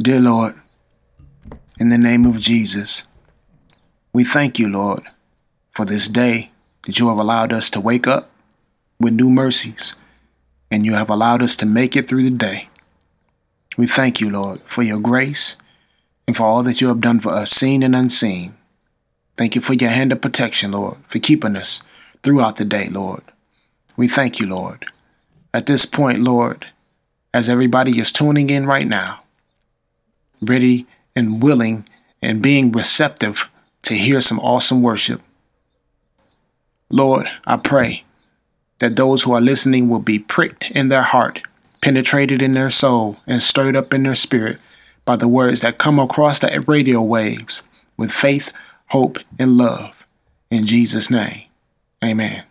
Dear Lord, in the name of Jesus, we thank you, Lord, for this day that you have allowed us to wake up with new mercies and you have allowed us to make it through the day. We thank you, Lord, for your grace and for all that you have done for us, seen and unseen. Thank you for your hand of protection, Lord, for keeping us throughout the day, Lord. We thank you, Lord. At this point, Lord, as everybody is tuning in right now, ready and willing and being receptive to hear some awesome worship. Lord, I pray that those who are listening will be pricked in their heart, penetrated in their soul, and stirred up in their spirit by the words that come across the radio waves with faith, hope, and love. In Jesus' name, amen.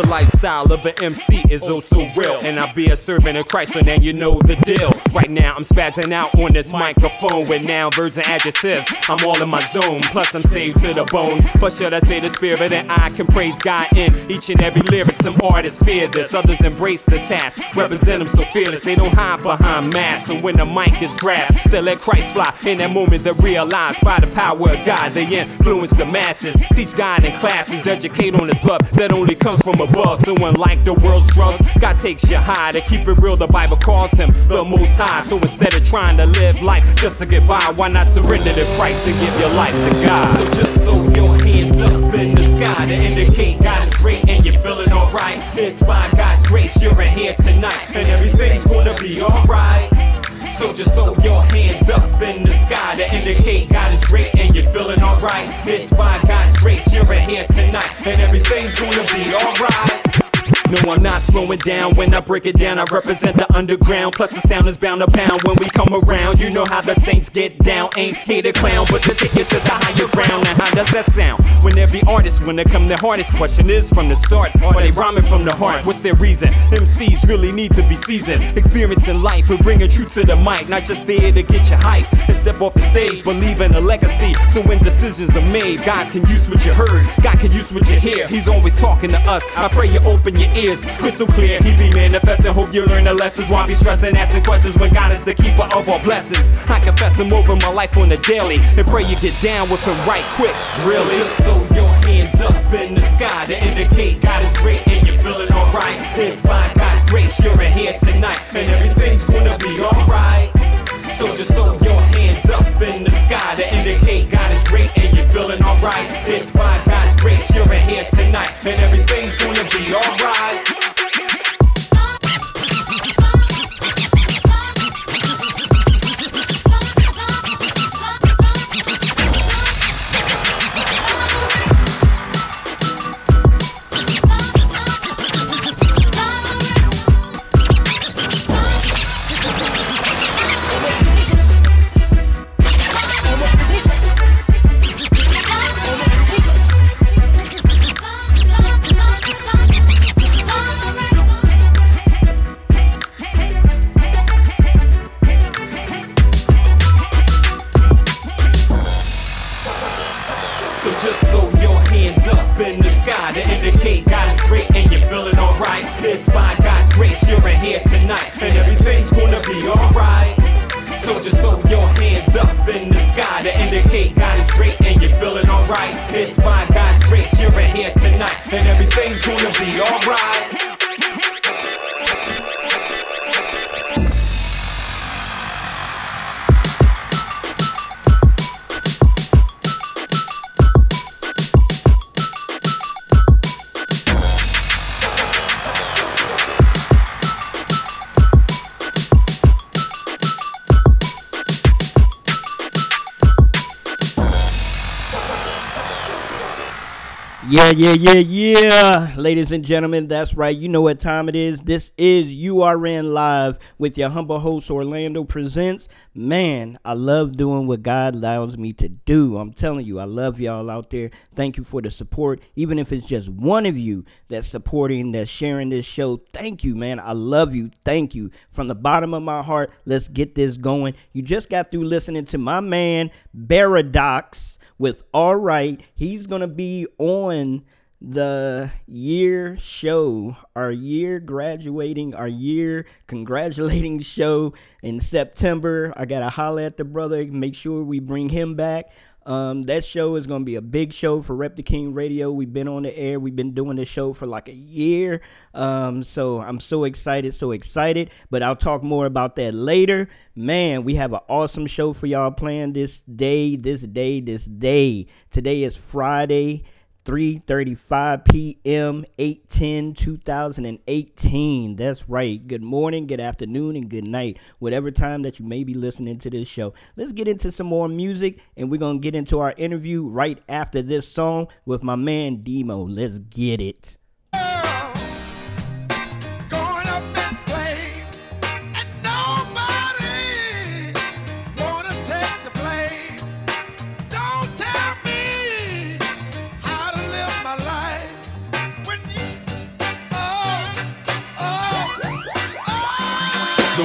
The lifestyle of an MC is also real. And I be a servant of Christ, so now you know the deal. Right now, I'm spazzing out on this microphone with now verbs and adjectives. I'm all in my zone, plus I'm saved to the bone. But should I say the spirit that I can praise God in each and every lyric? Some artists fear this, others embrace the task. Represent them so fearless, they don't hide behind masks. So when the mic is grabbed, they let Christ fly. In that moment, they realize by the power of God, they influence the masses. Teach God in classes, educate on this love that only comes from above. So unlike the world's drugs, God takes you high. To keep it real, the Bible calls him the most high. So instead of trying to live life just to get by, why not surrender to Christ and give your life to God? So just throw your hands up in the sky to indicate God is great and you're feeling alright. It's by God's grace you're in here tonight, and everything's gonna be alright. So just throw your hands up in the sky to indicate God is great and you're feeling alright. It's by God's grace you're in here tonight, and everything's gonna be alright. No, I'm not slowing down when I break it down. I represent the underground. Plus, the sound is bound to pound when we come around. You know how the saints get down. Ain't here to clown, but to take you to the higher ground. Now, how does that sound? When every artist, when they come, the hardest question is from the start. Are they rhyming from the heart? What's their reason? MCs really need to be seasoned. Experiencing life and bringing truth to the mic. Not just there to get you hype and step off the stage, but leaving a legacy. So when decisions are made, God can use what you heard. God can use what you hear. He's always talking to us. I pray you open your ears, crystal clear. He be manifesting. Hope you learn the lessons. Why be stressing, asking questions when God is the keeper of all blessings? I confess Him over my life on the daily and pray you get down with Him right quick. Really? So just throw your hands up in the sky to indicate God is great and you're feeling alright. It's by God's grace you're in here tonight, and everything's gonna be alright. So just throw your hands up in the sky to indicate God is great and you're feeling alright. It's by God's grace you're in here tonight, and everything's gonna be alright. Tonight, and everything's gonna be alright. Yeah, yeah, yeah. Ladies and gentlemen, that's right. You know what time it is. This is URN Live with your humble host, Orlando Presents. Man, I love doing what God allows me to do. I'm telling you, I love y'all out there. Thank you for the support. Even if it's just one of you that's supporting, that's sharing this show, thank you, man. I love you. Thank you. From the bottom of my heart, let's get this going. You just got through listening to my man, Baradox with All Right. He's going to be on the year show, our year graduating, our year congratulating show in September. I got to holler at the brother, make sure we bring him back. Um, that show is going to be a big show for Rep the King Radio. We've been on the air. We've been doing this show for like a year. Um, so I'm so excited, so excited. But I'll talk more about that later. Man, we have an awesome show for y'all playing this day, this day, this day. Today is Friday. 3:35 p.m. 810 2018. That's right. Good morning, good afternoon, and good night. Whatever time that you may be listening to this show. Let's get into some more music and we're to get into our interview right after this song with my man Demo. Let's get it.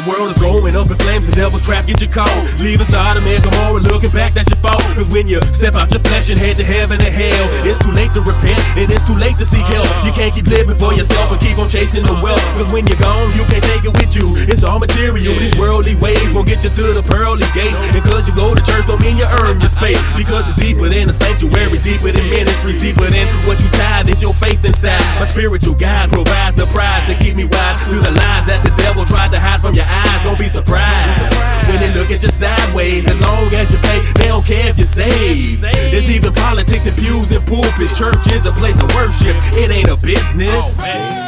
World is going up in flames, the devil's trap, get your call. Leave inside a man, come on, looking back, that's your fault. Cause when you step out your flesh and head to heaven and hell, it's too late to repent, and it's too late to seek help. You can't keep living for yourself and keep on chasing the wealth. Cause when you're gone, you can't take it with you. It's all material, these worldly ways won't get you to the pearly gates. And cause you go to church, don't mean you earn your space. Because it's deeper than the sanctuary, deeper than ministries, deeper than what you tied, is your faith inside. My spiritual guide provides the prize to keep me wide through the lies that the devil tried to hide from your eyes. Don't be surprised when they look at you sideways. As long as you pay, they don't care if you save. There's even politics and pews and pulpits. Church is a place of worship, it ain't a business. Oh,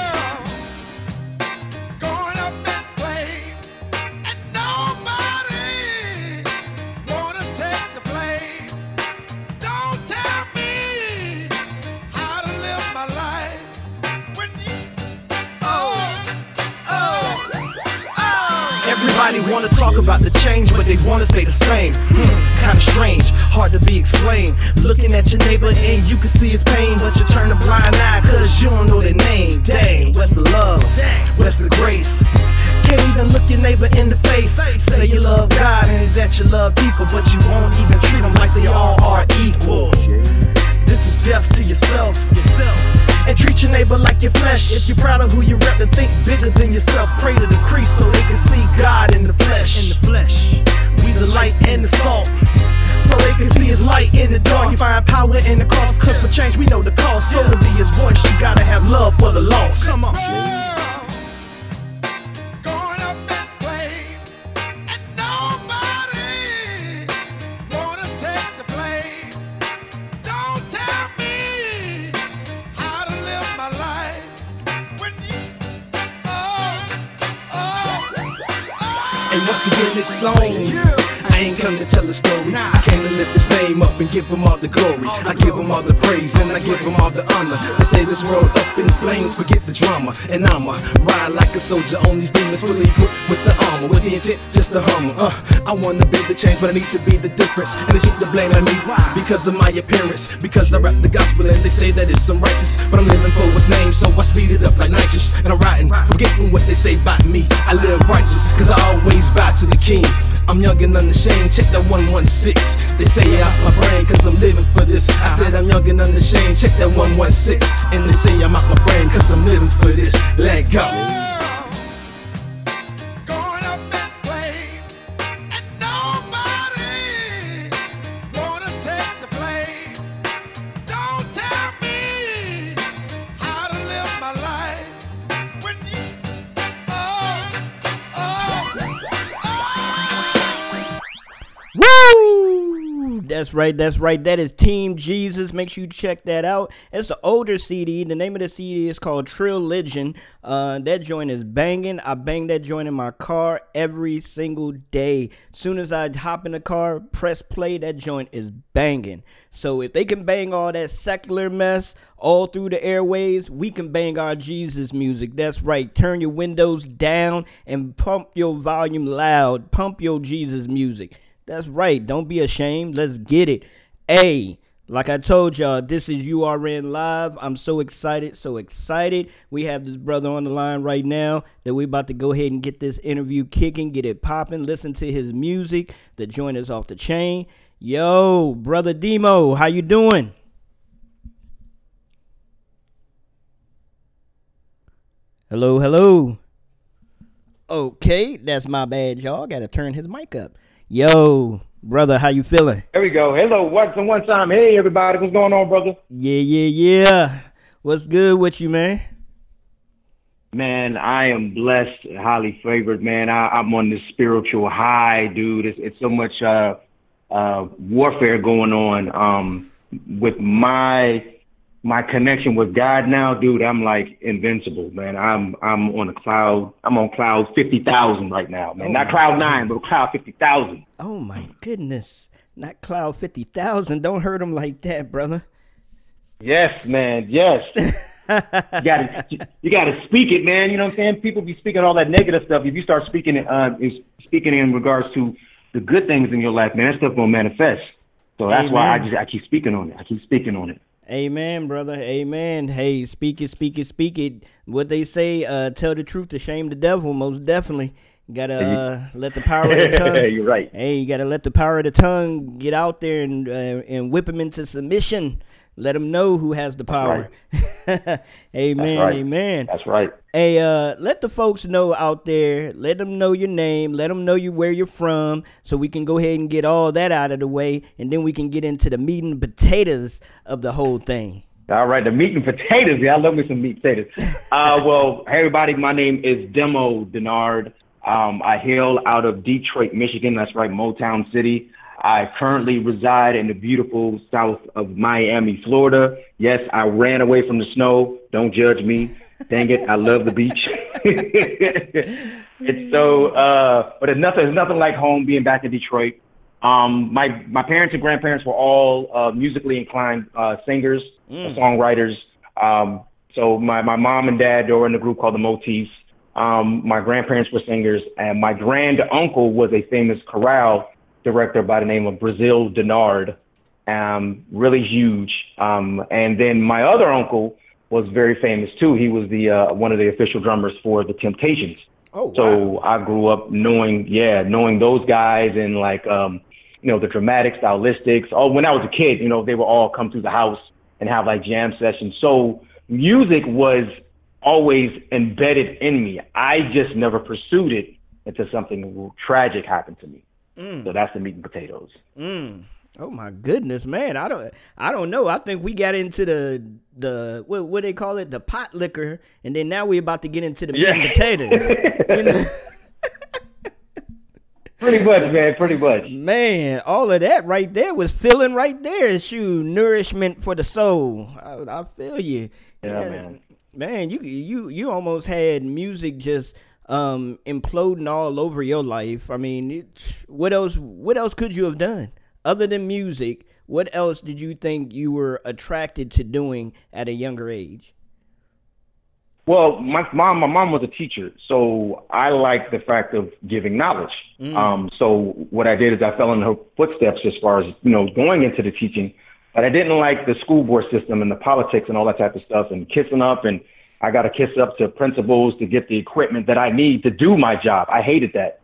about to change, but they wanna stay the same. Hmm, kinda strange, hard to be explained. Looking at your neighbor and you can see his pain, but you turn a blind eye cause you don't know their name. Dang, where's the love? Where's the grace? Can't even look your neighbor in the face. Say you love God and that you love people, but you won't even treat them like they all are equal. This is death to yourself. Yourself. And treat your neighbor like your flesh. If you're proud of who you rep, then think bigger than yourself. Pray to the crease so they can see God in the flesh. In the flesh. We the light and the salt. So they can see his light in the dark. You find power in the cross. Cause for change, we know the cost. So to be his voice, you gotta have love for the lost. Come on. Once again this song Ain't to tell a story. I came to lift his name up and give him all the glory. I give him all the praise and I give him all the honor. They say this world up in flames, forget the drama. And I'ma ride like a soldier on these demons, fully equipped with the armor, with the intent just to humble. Uh, I wanna be the change, but I need to be the difference. And they shoot the blame on me because of my appearance. Because I rap the gospel and they say that it's unrighteous. But I'm living for what's name, so I speed it up like nitrous. And I'm writing, forgetting what they say about me. I live righteous, cause I always bow to the king. I'm young and unashamed, check that 116. They say out my brain, cause I'm living for this. I said I'm young and unashamed, check that 116. And they say I'm out my brain, cause I'm living for this. Let go. Right. That's right. That is Team Jesus. Make sure you check that out. It's the older CD. The name of the CD is called Legend. Uh, that joint is banging. I bang that joint in my car every single day. Soon as I hop in the car, press play, that joint is banging. So if they can bang all that secular mess all through the airways, we can bang our Jesus music. That's right. Turn your windows down and pump your volume loud. Pump your Jesus music. That's right. Don't be ashamed. Let's get it. Hey, like I told y'all, this is URN Live. I'm so excited, so excited. We have this brother on the line right now that we about to go ahead and get this interview kicking, get it popping, listen to his music. The joint is off the chain. Yo, brother Demo, how you doing? Hello, hello. Okay, that's my bad, y'all. Got to turn his mic up. Yo, brother, how you feeling? There we go. Hello, once and one time. Hey, everybody, what's going on, brother? Yeah, yeah, yeah. What's good with you, man? Man, I am blessed, highly favored, man. I, I'm on this spiritual high, dude. It's, it's so much uh, uh, warfare going on um, with my my connection with God now, dude. I'm like invincible, man. I'm I'm on a cloud. I'm on cloud fifty thousand right now, man. Oh Not cloud nine, but cloud fifty thousand. Oh my goodness. Not Cloud 50,000. Don't hurt him like that, brother. Yes, man. Yes. you gotta you gotta speak it, man. You know what I'm saying? People be speaking all that negative stuff. If you start speaking uh, is speaking in regards to the good things in your life, man, that stuff gonna manifest. So that's why I just I keep speaking on it. I keep speaking on it. Amen, brother. Amen. Hey, speak it, speak it, speak it. What they say, uh, tell the truth to shame the devil, most definitely. Gotta uh, let the power of the tongue. You're right. Hey, you gotta let the power of the tongue get out there and uh, and whip him into submission. Let them know who has the power. amen. right. Amen. That's right. Hey, uh, let the folks know out there. Let them know your name. Let them know you where you're from, so we can go ahead and get all that out of the way, and then we can get into the meat and potatoes of the whole thing. All right, the meat and potatoes. Yeah, I love me some meat and potatoes. Uh, well, hey everybody, my name is Demo Denard. Um, I hail out of Detroit, Michigan. That's right, Motown City. I currently reside in the beautiful south of Miami, Florida. Yes, I ran away from the snow. Don't judge me. Dang it, I love the beach. it's so, uh, but it's nothing, it's nothing like home being back in Detroit. Um, my my parents and grandparents were all uh, musically inclined uh, singers, songwriters. Um, so my, my mom and dad they were in a group called the Motifs. Um, my grandparents were singers, and my grand uncle was a famous chorale director by the name of Brazil Denard. Um, really huge. Um, and then my other uncle was very famous too. He was the uh, one of the official drummers for the Temptations. Oh, So I grew up knowing, yeah, knowing those guys and like, um, you know, the dramatic stylistics. Oh, when I was a kid, you know, they would all come through the house and have like jam sessions. So music was always embedded in me. I just never pursued it until something tragic happened to me. So that's the meat and potatoes. Mm. Oh my goodness, man! I don't, I don't know. I think we got into the the what what they call it, the pot liquor, and then now we're about to get into the meat and potatoes. You know? Pretty much, man. Pretty much. Man, all of that right there was filling right there. Shoe nourishment for the soul. I, I feel you. Yeah, man. Man, you you you almost had music just um imploding all over your life. I mean, what else what else could you have done other than music? What else did you think you were attracted to doing at a younger age? Well, my mom, my mom was a teacher, so I like the fact of giving knowledge. Um, so what I did is I fell in her footsteps as far as you know going into the teaching, but I didn't like the school board system and the politics and all that type of stuff and kissing up and I got to kiss up to principals to get the equipment that I need to do my job. I hated that.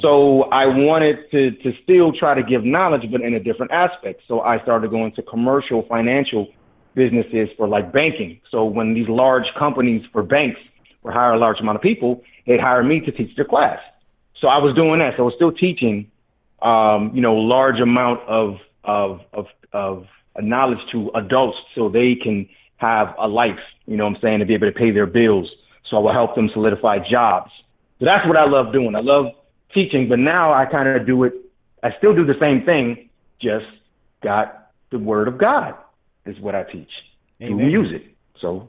So I wanted to to still try to give knowledge, but in a different aspect. So I started going to commercial financial businesses for like banking. So when these large companies for banks were hire a large amount of people, they'd hire me to teach their class. So I was doing that. So I was still teaching, um, you know, large amount of of of of knowledge to adults so they can have a life. You know what I'm saying to be able to pay their bills. So I will help them solidify jobs. So that's what I love doing. I love teaching, but now I kind of do it. I still do the same thing, just got the word of God is what I teach through Amen. music. So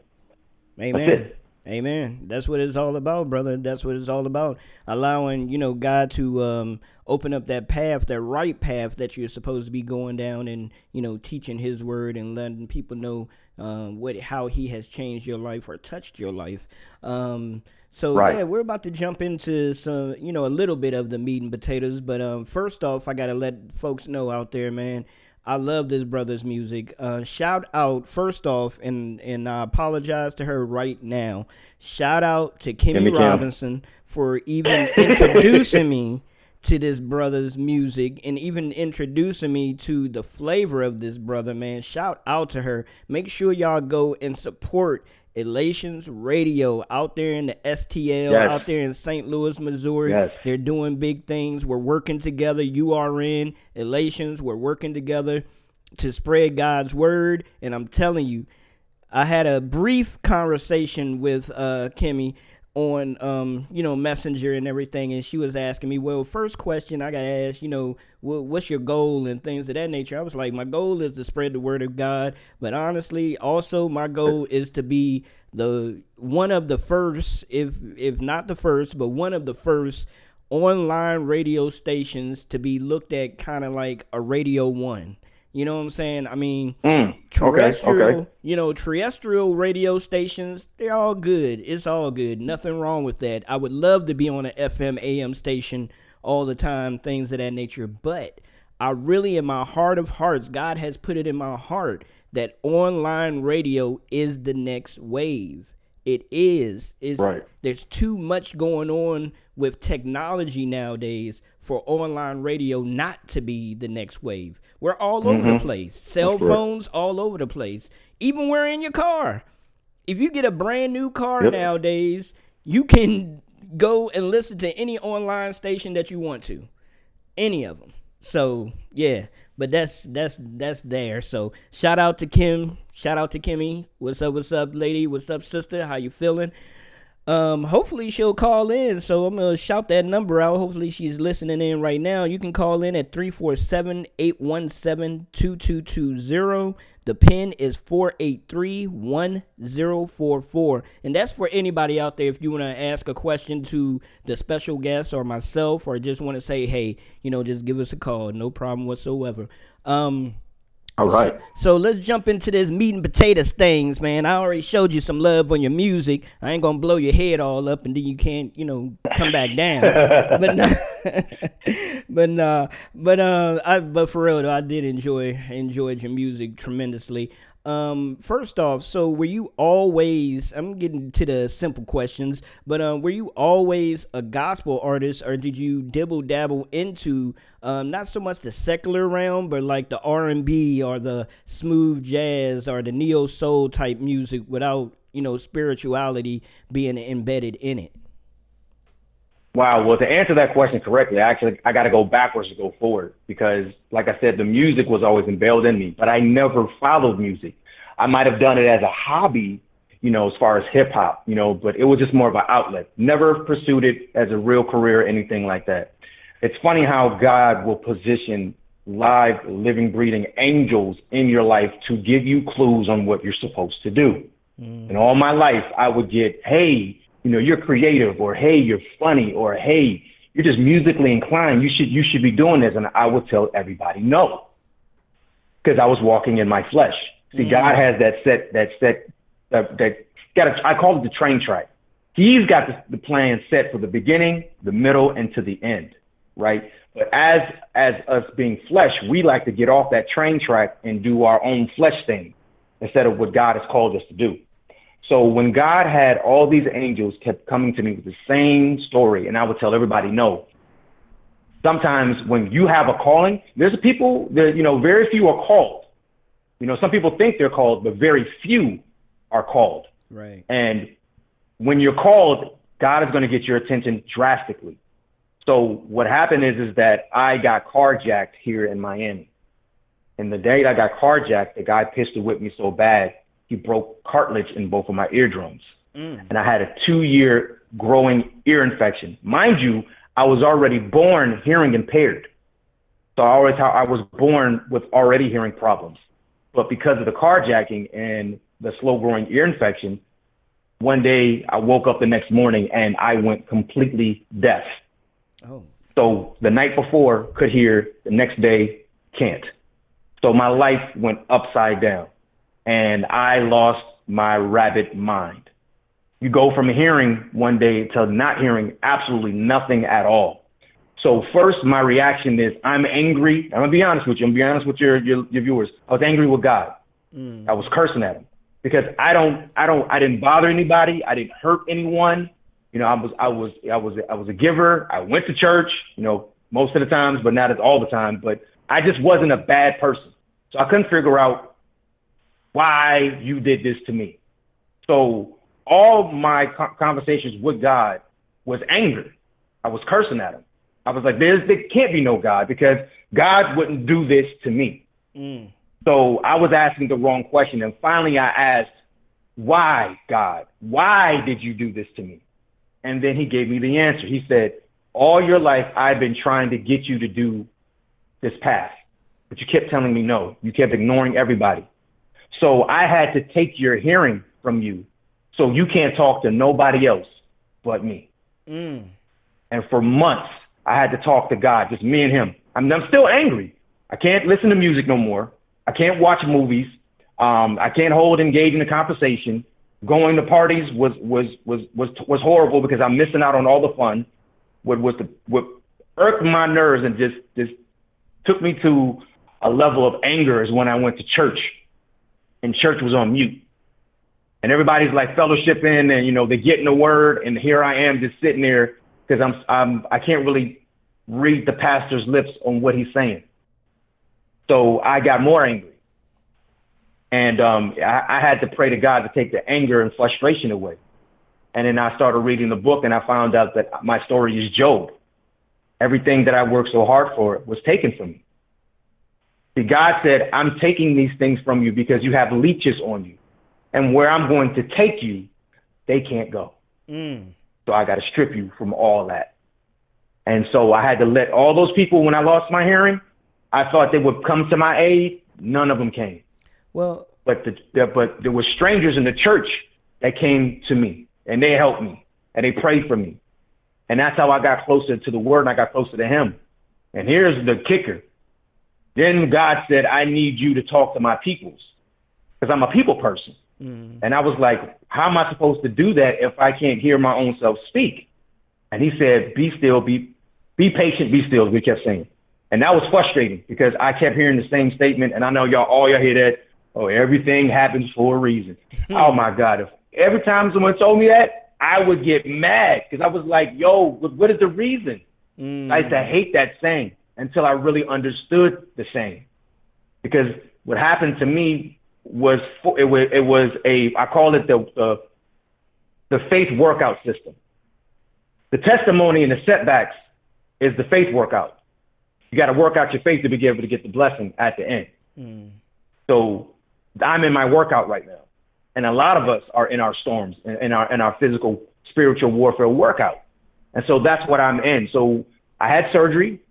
Amen. Amen. That's what it's all about, brother. That's what it's all about. Allowing, you know, God to um, open up that path, that right path that you're supposed to be going down and, you know, teaching his word and letting people know um, what how he has changed your life or touched your life. Um, so Right. yeah, we're about to jump into some, you know, a little bit of the meat and potatoes. But um, first off, I gotta let folks know out there, man. I love this brother's music. Uh, shout out first off, and and I apologize to her right now. Shout out to Kimmy Kimmy Kim. Robinson for even introducing me to this brother's music and even introducing me to the flavor of this brother. Man, shout out to her. Make sure y'all go and support Elations Radio out there in the STL, Yes. out there in St. Louis, Missouri. Yes. They're doing big things. We're working together. You are in Elations, we're working together to spread God's word. And I'm telling you, I had a brief conversation with uh, Kimmy on um, you know Messenger and everything, and she was asking me, well, first question I got asked, you know, wha- what's your goal and things of that nature. I was like, my goal is to spread the word of God, but honestly, also my goal is to be the one of the first, if if not the first, but one of the first online radio stations to be looked at kind of like a Radio One. You know what I'm saying? I mean, Mm, okay, terrestrial, okay. you know, terrestrial radio stations, they're all good. It's all good. Nothing wrong with that. I would love to be on an FM AM station all the time, things of that nature. But I really, in my heart of hearts, God has put it in my heart that online radio is the next wave. It is. It's, Right. There's too much going on with technology nowadays for online radio not to be the next wave. We're all over the place. Cell Mm-hmm. Phones all over the place. Even we're in your car. If you get a brand new car Yep. nowadays, you can go and listen to any online station that you want to. Any of them. So, yeah, but that's that's that's there. So, shout out to Kim. Shout out to Kimmy. What's up? What's up, lady? What's up, sister? How you feeling? Um, hopefully she'll call in. So I'm gonna shout that number out. Hopefully she's listening in right now. You can call in at 347-817-2220. The pin is 483-1044. And that's for anybody out there if you want to ask a question to the special guest or myself or just want to say, hey, you know, just give us a call. No problem whatsoever. Um All right. so let's jump into this meat and potatoes things, man. I already showed you some love on your music. I ain't gonna blow your head all up and then you can't, you know, come back down. but nah, but nah, but uh, I but for real though, I did enjoy enjoyed your music tremendously. Um, first off, so were you always? I'm getting to the simple questions, but um, were you always a gospel artist, or did you dibble dabble into um, not so much the secular realm, but like the R and B or the smooth jazz or the neo soul type music without you know spirituality being embedded in it? Wow. Well, to answer that question correctly, actually, I got to go backwards to go forward because, like I said, the music was always embelled in me, but I never followed music. I might have done it as a hobby, you know, as far as hip hop, you know, but it was just more of an outlet. Never pursued it as a real career or anything like that. It's funny how God will position live, living, breathing angels in your life to give you clues on what you're supposed to do. Mm. And all my life, I would get, hey, you know, you're creative, or hey, you're funny, or hey, you're just musically inclined. You should you should be doing this, and I would tell everybody no, because I was walking in my flesh. See, God has that set that set that that got a, I call it the train track. He's got the, the plan set for the beginning, the middle, and to the end, right? But as as us being flesh, we like to get off that train track and do our own flesh thing instead of what God has called us to do. So when God had all these angels kept coming to me with the same story, and I would tell everybody no. Sometimes when you have a calling, there's people that you know very few are called. You know, some people think they're called, but very few are called. Right. And when you're called, God is going to get your attention drastically. So what happened is is that I got carjacked here in Miami. And the day I got carjacked, the guy pistol whipped me so bad, he broke cartilage in both of my eardrums. Mm. And I had a two year growing ear infection. Mind you, I was already born hearing impaired. So I always I was born with already hearing problems. But because of the carjacking and the slow growing ear infection, one day I woke up the next morning and I went completely deaf. Oh. So the night before could hear, the next day can't. So my life went upside down and I lost my rabbit mind. You go from hearing one day to not hearing absolutely nothing at all. So first, my reaction is I'm angry. I'm gonna be honest with you. I'm gonna be honest with your your, your viewers. I was angry with God. Mm. I was cursing at him because I don't I don't I didn't bother anybody. I didn't hurt anyone. You know, I was I was I was I was a giver. I went to church. You know, most of the times, but not all the time. But I just wasn't a bad person. So I couldn't figure out why you did this to me. So all my co- conversations with God was anger. I was cursing at him. I was like, "There's there can't be no God because God wouldn't do this to me." Mm. So I was asking the wrong question, and finally I asked, "Why, God? Why did you do this to me?" And then He gave me the answer. He said, "All your life I've been trying to get you to do this path, but you kept telling me no. You kept ignoring everybody. So I had to take your hearing from you, so you can't talk to nobody else but me." Mm. And for months, I had to talk to God, just me and him. I'm, I'm still angry. I can't listen to music no more. I can't watch movies. Um, I can't hold engage in a conversation. Going to parties was was was was was horrible because I'm missing out on all the fun. What was the what irked my nerves and just just took me to a level of anger is when I went to church, and church was on mute, and everybody's like fellowshipping and you know they're getting the word, and here I am just sitting there because I'm I'm I can't really read the pastor's lips on what he's saying. So I got more angry. And um, I, I had to pray to God to take the anger and frustration away. And then I started reading the book and I found out that my story is Job. Everything that I worked so hard for was taken from me. See, God said, I'm taking these things from you because you have leeches on you. And where I'm going to take you, they can't go. Mm. So I got to strip you from all that. And so I had to let all those people, when I lost my hearing, I thought they would come to my aid. None of them came. Well, But the, the but there were strangers in the church that came to me and they helped me and they prayed for me. And that's how I got closer to the word and I got closer to him. And here's the kicker. Then God said, I need you to talk to my peoples because I'm a people person. mm. And I was like, how am I supposed to do that if I can't hear my own self speak? And he said, be still, be, be patient, be still, we kept saying. And that was frustrating because I kept hearing the same statement. And I know y'all, all y'all hear that. Oh, everything happens for a reason. oh my God. If every time someone told me that, I would get mad because I was like, yo, what what is the reason? Mm. I used to hate that saying until I really understood the saying. Because what happened to me was it was it was a I call it the the, the faith workout system. The testimony and the setbacks is the faith workout. You got to work out your faith to be able to get the blessing at the end. Mm. So I'm in my workout right now, and a lot of us are in our storms, in, in our in our physical spiritual warfare workout, and so that's what I'm in. So I had surgery.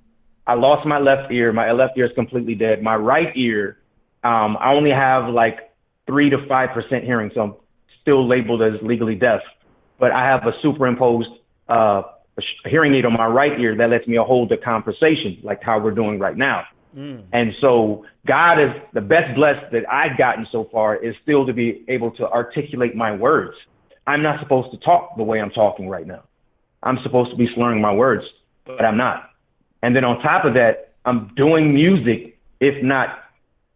I lost my left ear. My left ear is completely dead. My right ear, um, I only have like three to five percent hearing, so I'm still labeled as legally deaf. But I have a superimposed uh, a hearing aid on my right ear that lets me hold the conversation, like how we're doing right now. Mm. And so God is the best blessed that I've gotten so far is still to be able to articulate my words. I'm not supposed to talk the way I'm talking right now. I'm supposed to be slurring my words, but I'm not. And then on top of that, I'm doing music, if not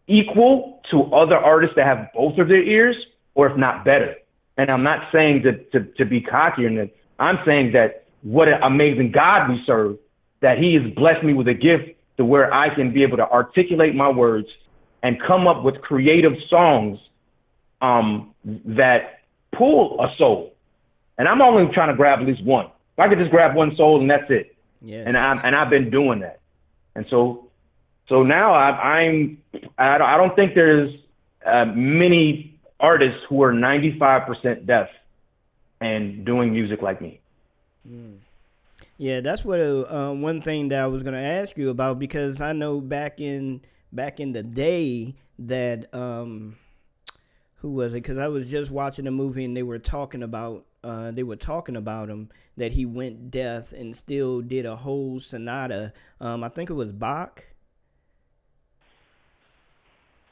equal to other artists that have both of their ears, or if not better. And I'm not saying to, to, to be cocky or anything. I'm saying that what an amazing God we serve, that He has blessed me with a gift to where I can be able to articulate my words and come up with creative songs um, that pull a soul. And I'm only trying to grab at least one. If I could just grab one soul and that's it. Yes. And I'm and I've been doing that. And so so now I, I'm I don't, I don't think there's uh, many artists who are 95% deaf and doing music like me. Yeah, that's what uh, uh, one thing that I was gonna ask you about because I know back in back in the day that um, who was it? Because I was just watching a movie and they were talking about uh, they were talking about him that he went deaf and still did a whole sonata. Um, I think it was Bach.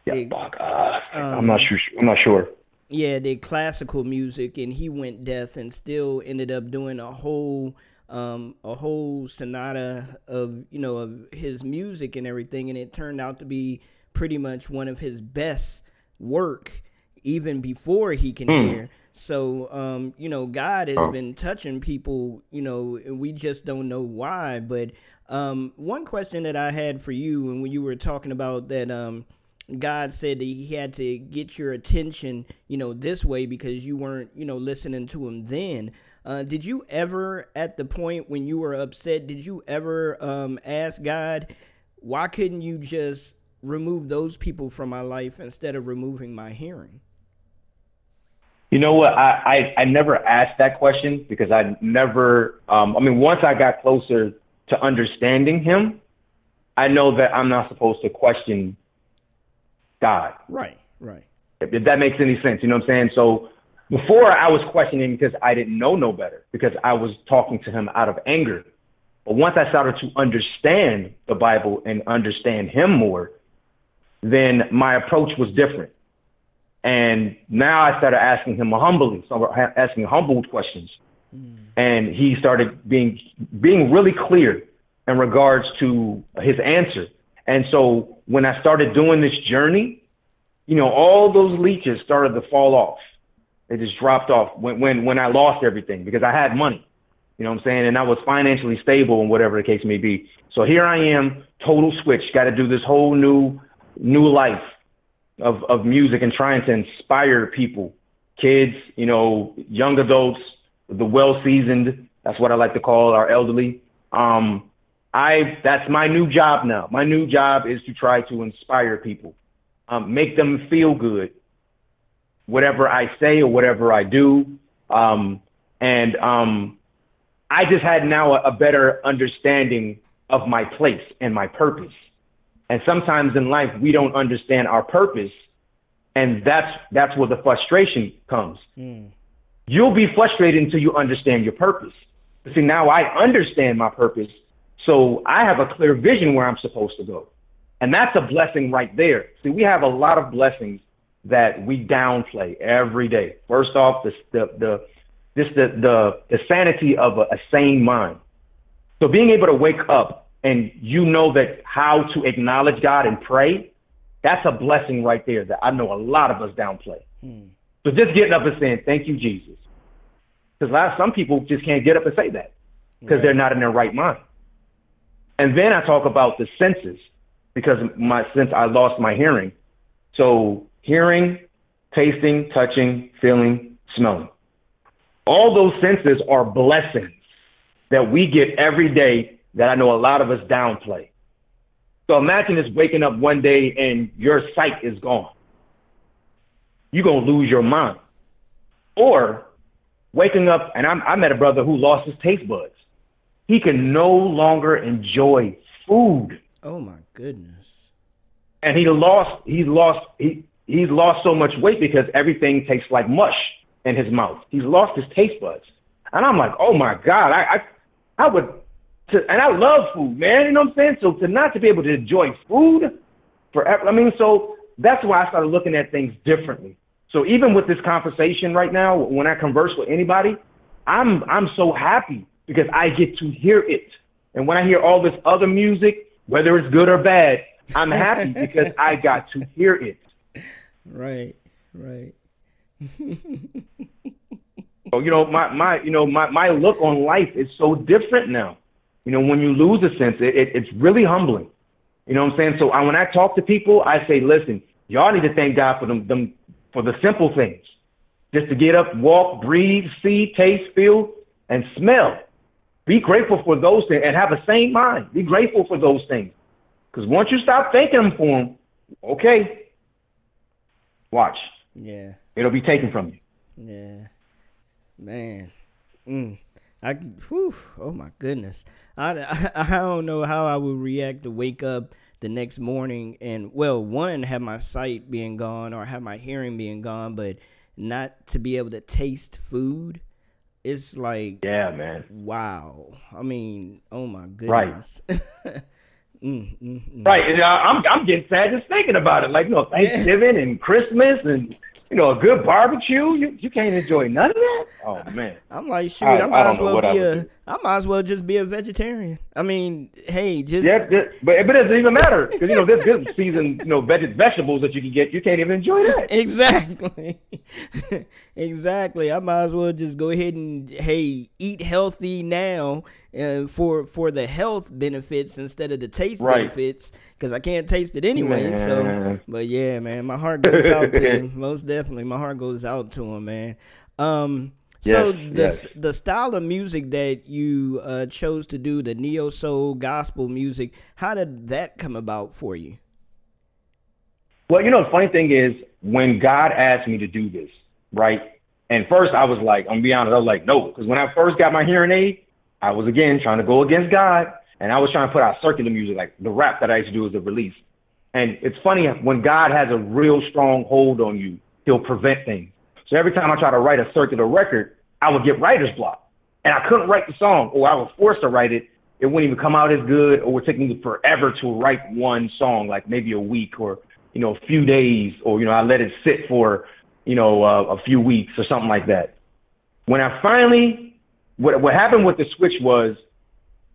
Yeah, They- fuck, uh, um, I'm not sure. I'm not sure. Yeah, did classical music, and he went deaf and still ended up doing a whole um, a whole sonata of you know of his music and everything, and it turned out to be pretty much one of his best work, even before he can hear. So, um, you know, God has been touching people, you know, and we just don't know why. But um, one question that I had for you, and when you were talking about that, um, God said that He had to get your attention, you know, this way because you weren't, you know, listening to Him then. Uh, did you ever, at the point when you were upset, did you ever um, ask God, why couldn't you just remove those people from my life instead of removing my hearing? You know what? I, I, I never asked that question because I never, um, I mean, once I got closer to understanding him, I know that I'm not supposed to question God. Right, right. If, if that makes any sense, you know what I'm saying? So before I was questioning because I didn't know no better because I was talking to him out of anger. But once I started to understand the Bible and understand him more, then my approach was different. And now I started asking him humbly, so asking humble questions. Mm. And he started being being really clear in regards to his answer. And so when I started doing this journey, you know, all those leeches started to fall off. They just dropped off when when when I lost everything because I had money. You know what I'm saying? And I was financially stable and whatever the case may be. So here I am, total switch, got to do this whole new new life of, of music and trying to inspire people, kids, you know, young adults, the well seasoned. That's what I like to call our elderly. Um, I that's my new job now. My new job is to try to inspire people, um, make them feel good, whatever I say or whatever I do. Um, and um, I just had now a, a better understanding of my place and my purpose. And sometimes in life, we don't understand our purpose. And that's, that's where the frustration comes. Mm. You'll be frustrated until you understand your purpose. See, now I understand my purpose. So I have a clear vision where I'm supposed to go. And that's a blessing right there. See, we have a lot of blessings that we downplay every day. First off, the, the, the, this, the, the, the sanity of a, a sane mind. So being able to wake up and you know that how to acknowledge God and pray, that's a blessing right there that I know a lot of us downplay. Hmm. So just getting up and saying, thank you, Jesus. Because a lot of some people just can't get up and say that because right. they're not in their right mind. And then I talk about the senses because my since I lost my hearing. So hearing, tasting, touching, feeling, smelling. All those senses are blessings that we get every day that I know a lot of us downplay. So imagine just waking up one day and your sight is gone. You're going to lose your mind. Or waking up, and I'm, I met a brother who lost his taste buds. He can no longer enjoy food. Oh my goodness. And he lost, he lost, he, he's lost so much weight because everything tastes like mush in his mouth. He's lost his taste buds. And I'm like, oh my God, I, I, I would to, and I love food, man. You know what I'm saying? So to not to be able to enjoy food forever, I mean, so that's why I started looking at things differently. So even with this conversation right now, when I converse with anybody, I'm I'm so happy because I get to hear it. And when I hear all this other music, whether it's good or bad, I'm happy because I got to hear it. Right, right. so you know, my my you know my my look on life is so different now. You know, when you lose a sense, it, it, it's really humbling. You know what I'm saying? So I, when I talk to people, I say, listen, y'all need to thank God for them, them for the simple things. Just to get up, walk, breathe, see, taste, feel, and smell. Be grateful for those things and have a sane mind. Be grateful for those things. Because once you stop thanking them for them, okay, watch. Yeah. It'll be taken from you. Yeah. Man. Mm. I whew, oh my goodness. I, I, I don't know how I would react to wake up the next morning and well, one have my sight being gone or have my hearing being gone, but not to be able to taste food. It's like yeah, man. Wow. I mean, oh my goodness. Right. mm, mm, mm. Right. And I'm I'm getting sad just thinking about it. Like you know, Thanksgiving yeah. and Christmas and you know, a good barbecue, you, you can't enjoy none of that. Oh man, I'm like, shoot, I, I might I as well be a, do. I might as well just be a vegetarian. I mean, hey, just yeah, but but it doesn't even matter because you know there's good season, you know, veg- vegetables that you can get. You can't even enjoy that. Exactly, exactly. I might as well just go ahead and hey, eat healthy now uh, for for the health benefits instead of the taste Right. benefits because I can't taste it anyway. So, but yeah, man, my heart goes out to him. Most definitely, my heart goes out to him, man. Um, so Yes, the yes. the style of music that you uh, chose to do, the neo soul gospel music, how did that come about for you? Well, you know, the funny thing is when God asked me to do this, right? And first I was like, I'm gonna be honest, I was like, no, because when I first got my hearing aid, I was again trying to go against God, and I was trying to put out circular music, like the rap that I used to do as a release. And it's funny when God has a real strong hold on you, He'll prevent things. So every time I try to write a circular record, I would get writer's block, and I couldn't write the song, or I was forced to write it. It wouldn't even come out as good, or it would take me forever to write one song, like maybe a week or you know a few days, or you know I let it sit for you know uh, a few weeks or something like that. When I finally, what what happened with the switch was,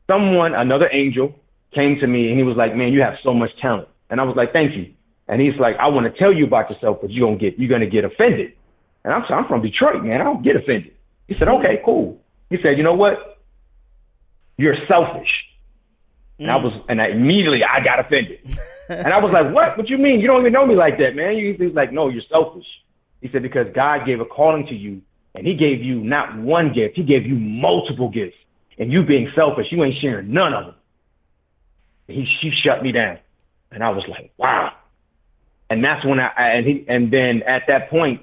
someone, another angel, came to me and he was like, "Man, you have so much talent," and I was like, "Thank you." And he's like, "I want to tell you about yourself, but you're gonna get you're gonna get offended." And I'm I'm from Detroit, man. I don't get offended. He said, "Okay, cool." He said, "You know what? You're selfish." And I mm. was, and I immediately I got offended. and I was like, "What? What you mean? You don't even know me like that, man." He's like, "No, you're selfish." He said, "Because God gave a calling to you, and He gave you not one gift; He gave you multiple gifts. And you being selfish, you ain't sharing none of them." He she shut me down, and I was like, "Wow." And that's when I and he and then at that point,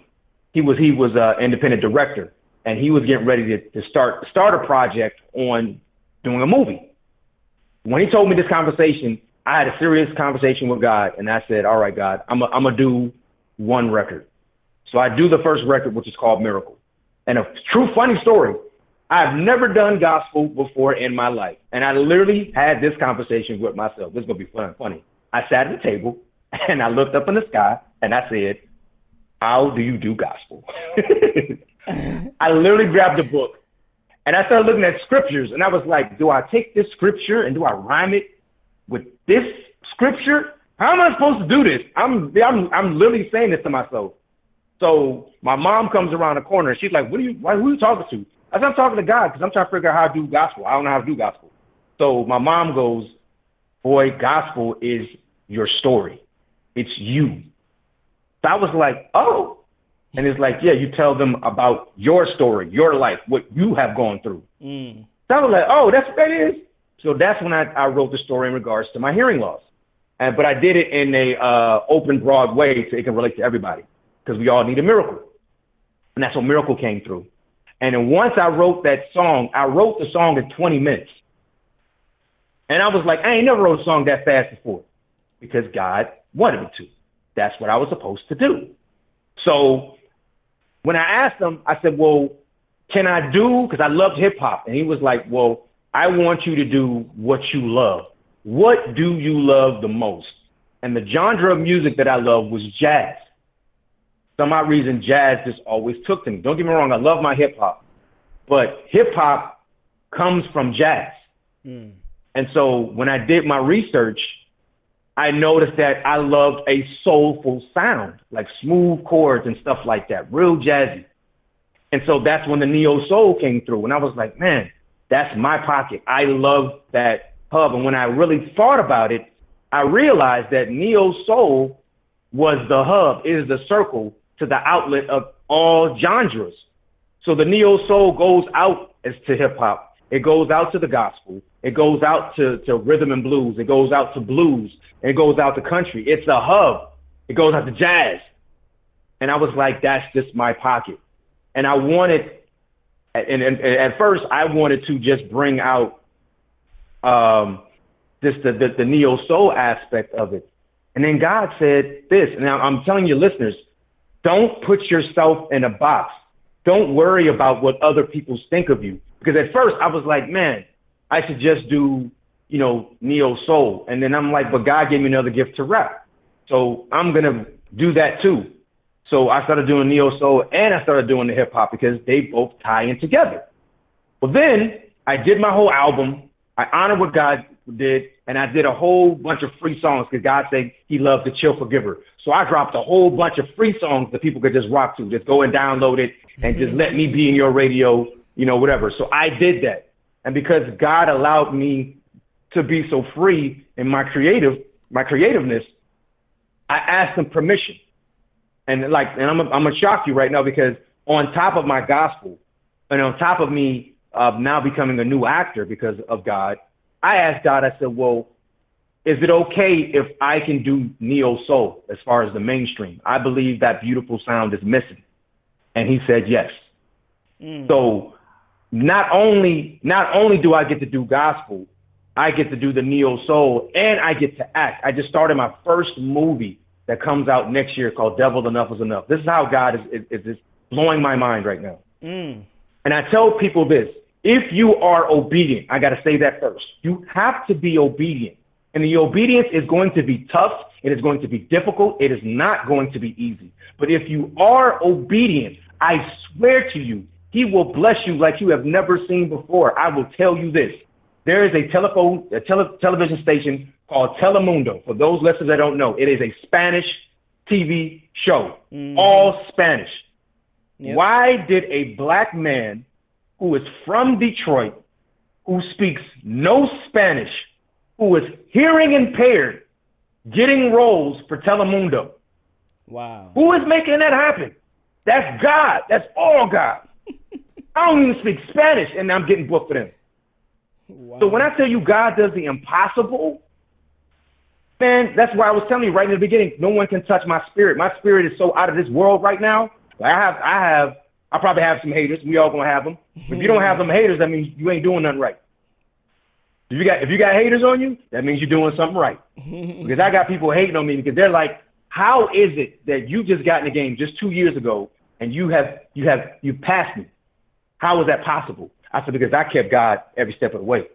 he was he was a independent director, and he was getting ready to, to start start a project on doing a movie when he told me this conversation, I had a serious conversation with God, and I said, "All right, God, I'm I'm gonna do one record." So I do the first record, which is called Miracle. And a true funny story, I've never done gospel before in my life, and I literally had this conversation with myself. This is gonna be fun, funny. I sat at the table and I looked up in the sky and I said, "How do you do gospel?" I literally grabbed a book and I started looking at scriptures, and I was like, do I take this scripture and do I rhyme it with this scripture? How am I supposed to do this? I'm I'm I'm literally saying this to myself. So my mom comes around the corner and she's like, "What are you? Why, who are you talking to?" I said, "I'm talking to God because I'm trying to figure out how to do gospel. I don't know how to do gospel." So my mom goes, "Boy, gospel is your story. It's you." So I was like, "Oh." And it's like, yeah, you tell them about your story, your life, what you have gone through. Mm. So I was like, oh, that's what that is. So that's when I, I wrote the story in regards to my hearing loss. And, but I did it in a uh, open, broad way so it can relate to everybody because we all need a miracle. And that's when Miracle came through. And then once I wrote that song, I wrote the song in 20 minutes. And I was like, I ain't never wrote a song that fast before because God wanted me to. That's what I was supposed to do. So when I asked him, I said, well, can I do, because I loved hip hop. And he was like, well, I want you to do what you love. What do you love the most? And the genre of music that I love was jazz. Some odd reason, jazz just always took to me. Don't get me wrong, I love my hip hop, but hip hop comes from jazz. Hmm. And so when I did my research, I noticed that I loved a soulful sound, like smooth chords and stuff like that, real jazzy. And so that's when the neo soul came through. And I was like, man, that's my pocket. I love that hub. And when I really thought about it, I realized that neo soul was the hub, is the circle to the outlet of all genres. So the neo soul goes out as to hip hop. It goes out to the gospel. It goes out to, to rhythm and blues. It goes out to blues. It goes out to country. It's a hub. It goes out to jazz. And I was like, that's just my pocket. And I wanted, and, and, and at first I wanted to just bring out um, just the, the, the neo soul aspect of it. And then God said this, and I'm telling you listeners, don't put yourself in a box. Don't worry about what other people think of you. Because at first I was like, man, I should just do, you know, neo soul. And then I'm like, but God gave me another gift to rap. So I'm going to do that too. So I started doing neo soul and I started doing the hip hop because they both tie in together. Well, then I did my whole album. I honor what God did, and I did a whole bunch of free songs because God said He loved the chill forgiver. So I dropped a whole bunch of free songs that people could just rock to. Just go and download it and just let me be in your radio, you know, whatever. So I did that. And because God allowed me to be so free in my creative, my creativeness, I asked him permission. And like, and I'm, I'm gonna shock you right now because on top of my gospel, and on top of me uh, now becoming a new actor because of God, I asked God. I said, "Well, is it okay if I can do neo soul as far as the mainstream? I believe that beautiful sound is missing." And He said, "Yes." Mm. So not only not only do I get to do gospel, I get to do the neo soul, and I get to act. I just started my first movie that comes out next year called Devil Enough is Enough. This is how God is is, is blowing my mind right now. Mm. And I tell people this: if you are obedient, I got to say that first. You have to be obedient, and the obedience is going to be tough. It is going to be difficult. It is not going to be easy. But if you are obedient, I swear to you, He will bless you like you have never seen before. I will tell you this: there is a telephone, a tele- television station called Telemundo. For those listeners that don't know, it is a Spanish TV show, mm-hmm. all Spanish. Yep. Why did a black man who is from Detroit, who speaks no Spanish, who is hearing impaired, getting roles for Telemundo? Wow. Who is making that happen? That's God. That's all God. I don't even speak Spanish, and I'm getting booked for them. Wow. So when I tell you God does the impossible, man, that's why I was telling you right in the beginning, no one can touch my spirit. My spirit is so out of this world right now. I have, I have, I probably have some haters. We all gonna have them. If you don't have them haters, that means you ain't doing nothing right. If you got, if you got haters on you, that means you're doing something right. because I got people hating on me because they're like, how is it that you just got in the game just two years ago and you have, you have, you passed me? How is that possible? I said, because I kept God every step of the way.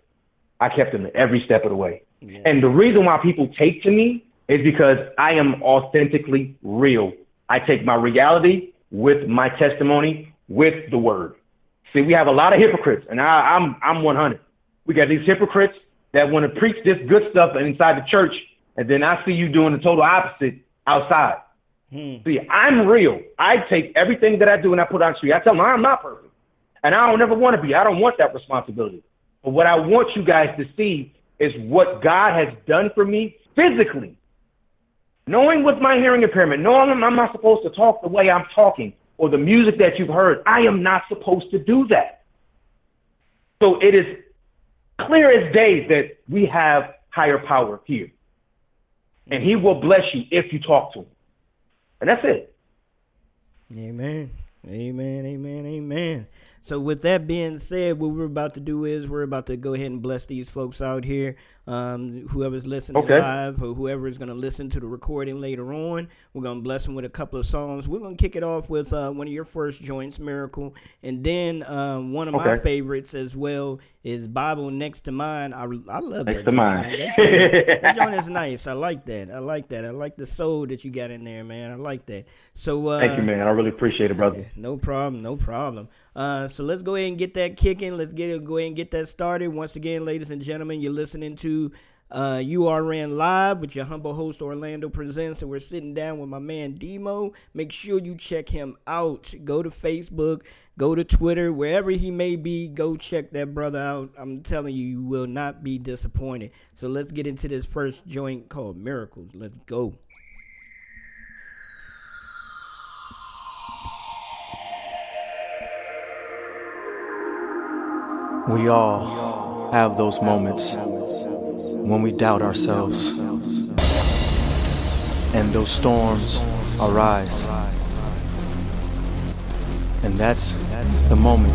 I kept him every step of the way. And the reason why people take to me is because I am authentically real. I take my reality with my testimony, with the word. See, we have a lot of hypocrites, and I, I'm I'm 100. We got these hypocrites that want to preach this good stuff inside the church, and then I see you doing the total opposite outside. Hmm. See, I'm real. I take everything that I do and I put on the street. I tell them I'm not perfect, and I don't ever want to be. I don't want that responsibility. But what I want you guys to see is what God has done for me physically. Knowing with my hearing impairment, knowing I'm not supposed to talk the way I'm talking or the music that you've heard, I am not supposed to do that. So it is clear as day that we have higher power here. And he will bless you if you talk to him. And that's it. Amen. Amen. Amen. Amen. So with that being said, what we're about to do is we're about to go ahead and bless these folks out here. Um, whoever's listening okay. live or whoever is going to listen to the recording later on, we're going to bless them with a couple of songs. We're going to kick it off with uh, one of your first joints, Miracle, and then um, one of okay. my favorites as well is Bible Next to Mine. I, I love next that. to mine. That, joint is, that joint is nice. I like that. I like that. I like the soul that you got in there, man. I like that. So uh, thank you, man. I really appreciate it, brother. No problem. No problem. Uh, so let's go ahead and get that kicking. Let's get it. Go ahead and get that started. Once again, ladies and gentlemen, you're listening to uh, URN Live with your humble host Orlando Presents, and we're sitting down with my man Demo. Make sure you check him out. Go to Facebook, go to Twitter, wherever he may be. Go check that brother out. I'm telling you, you will not be disappointed. So let's get into this first joint called Miracles. Let's go. We all have those moments when we doubt ourselves. And those storms arise. And that's the moment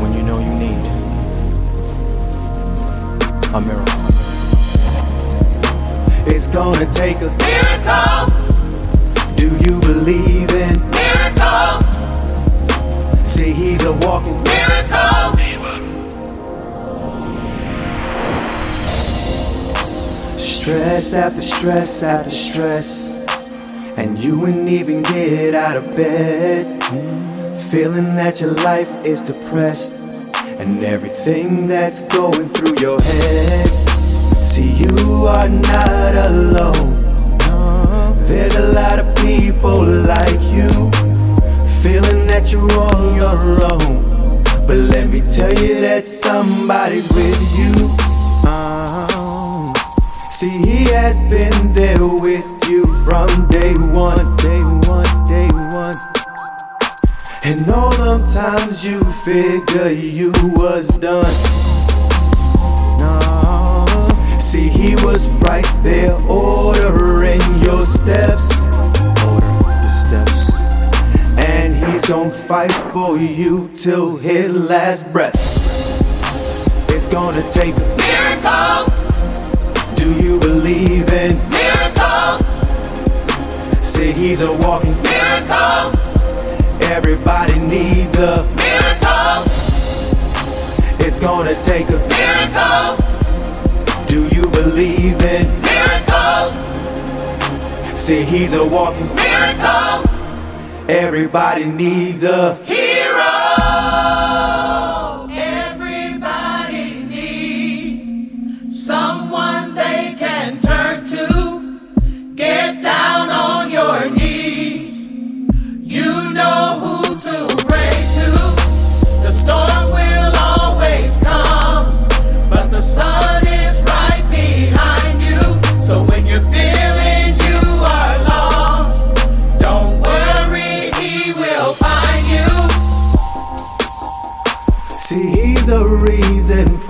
when you know you need a miracle. It's gonna take a miracle. Do you believe in miracle? See, he's a walking miracle. Stress after stress after stress. And you wouldn't even get out of bed. Feeling that your life is depressed. And everything that's going through your head. See, you are not alone. There's a lot of people like you. Feeling that you're on your own. But let me tell you that somebody's with you. See, he has been there with you from day one, day one, day one. And all them times you figure you was done. No, see, he was right there ordering your steps. Order your steps. And he's gonna fight for you till his last breath. It's gonna take a Miracle, believe in? miracle, Say he's a walking. miracle, Everybody needs a. miracle, It's gonna take a. miracle, Do you believe in? miracle, Say he's a walking. miracle, Everybody needs a.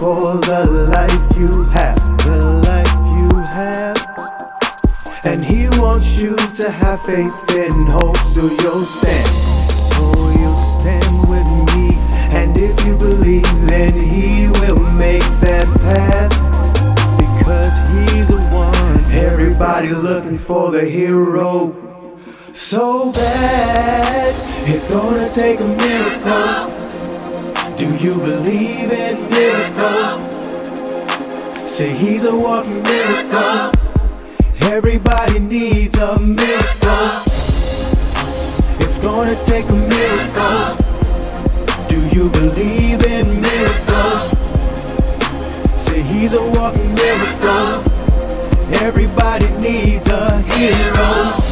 for the life you have. The life you have. And he wants you to have faith and hope so you'll stand. So you'll stand with me. And if you believe, then he will make that path. Because he's the one. Everybody looking for the hero. So bad. It's gonna take a miracle. Do you believe in miracles? Say he's a walking miracle. Everybody needs a miracle. It's gonna take a miracle. Do you believe in miracles? Say he's a walking miracle. Everybody needs a hero.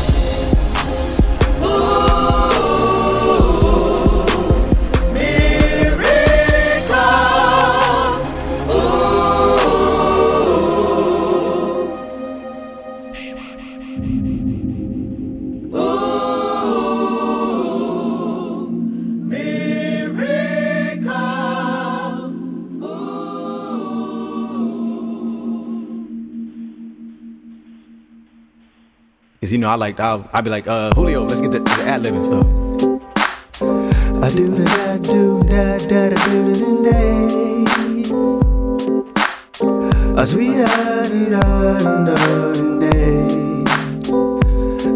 Cause you know I like I'll, I'll be like uh Julio, let's get to the ad lib and stuff. I do da da do da da da do da da. A sweet da da da da da.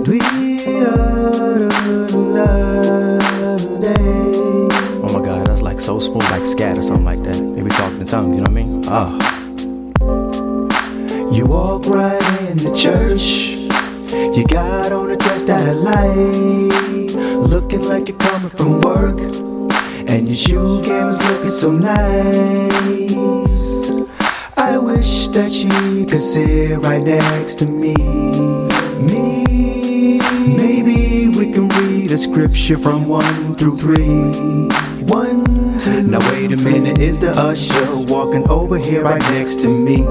Dwee da da da da. Oh my god, that's like so smooth, like scat or something like that. Maybe talking in tongues, you know what I mean? Ah, You walk right in the church. You got on a dress that I like. Looking like you're coming from work. And your shoe game is looking so nice. I wish that she could sit right next to me. Me. Maybe we can read a scripture from one through three. One, two. Now wait a minute, is the usher walking over here right next to me?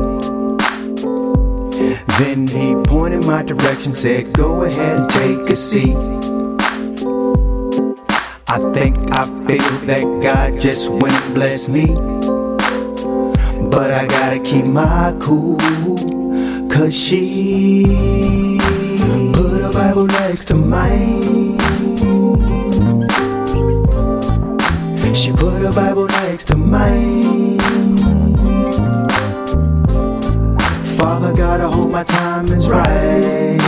Then he pointed my direction, said, Go ahead and take a seat. I think I feel that God just went and blessed me. But I gotta keep my cool, cause she put a Bible next to mine. She put a Bible next to mine. God, I hope my is right.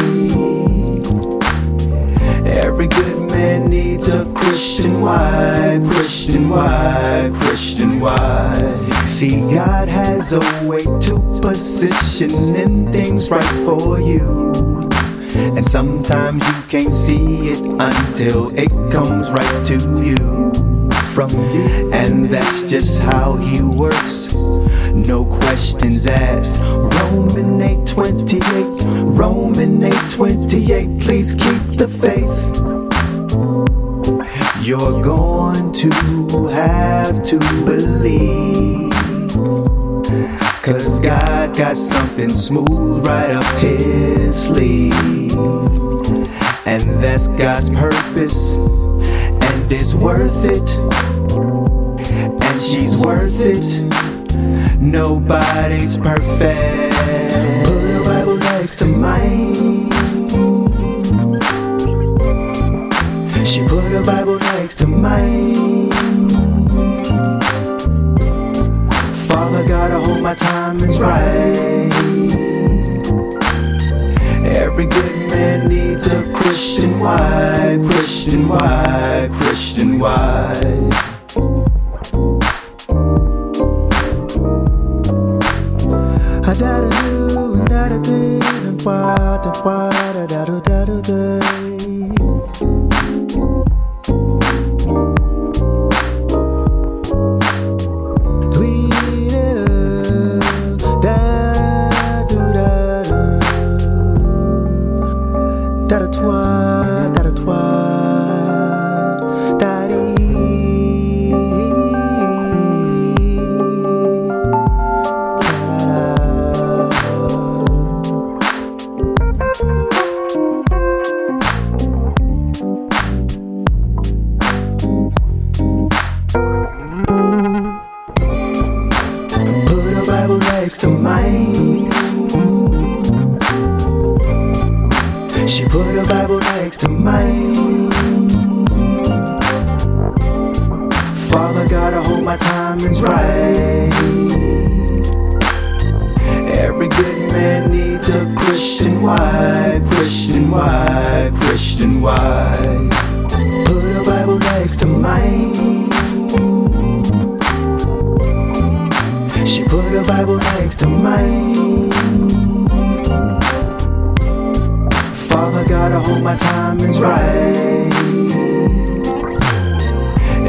Every good man needs a Christian wife, Christian wife, Christian wife. See, God has a way to positioning things right for you. And sometimes you can't see it until it comes right to you. From. And that's just how he works. No questions asked. Roman 828, Roman 828, please keep the faith. You're going to have to believe. Cause God got something smooth right up his sleeve. And that's God's purpose. And it's worth it. And she's worth it. Nobody's perfect. Put a Bible next to mine. She put a Bible next to mine. Father I hope my timing's right. Every good man needs a Christian wife, Christian wife, Christian wife. Da da do, da da da da da do, da do da. Bible next to mine. Father God, I hope my timing's right.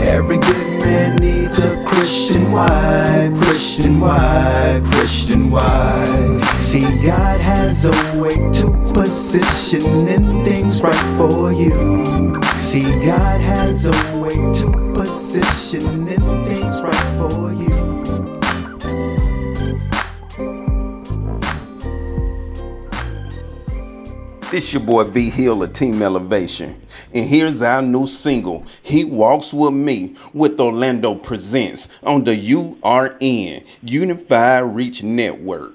Every good man needs a Christian wife, Christian wife, Christian wife. See, God has a way to positioning things right for you. See, God has a way to positioning things It's your boy V Hill of Team Elevation. And here's our new single, He Walks With Me, with Orlando Presents on the URN, Unified Reach Network.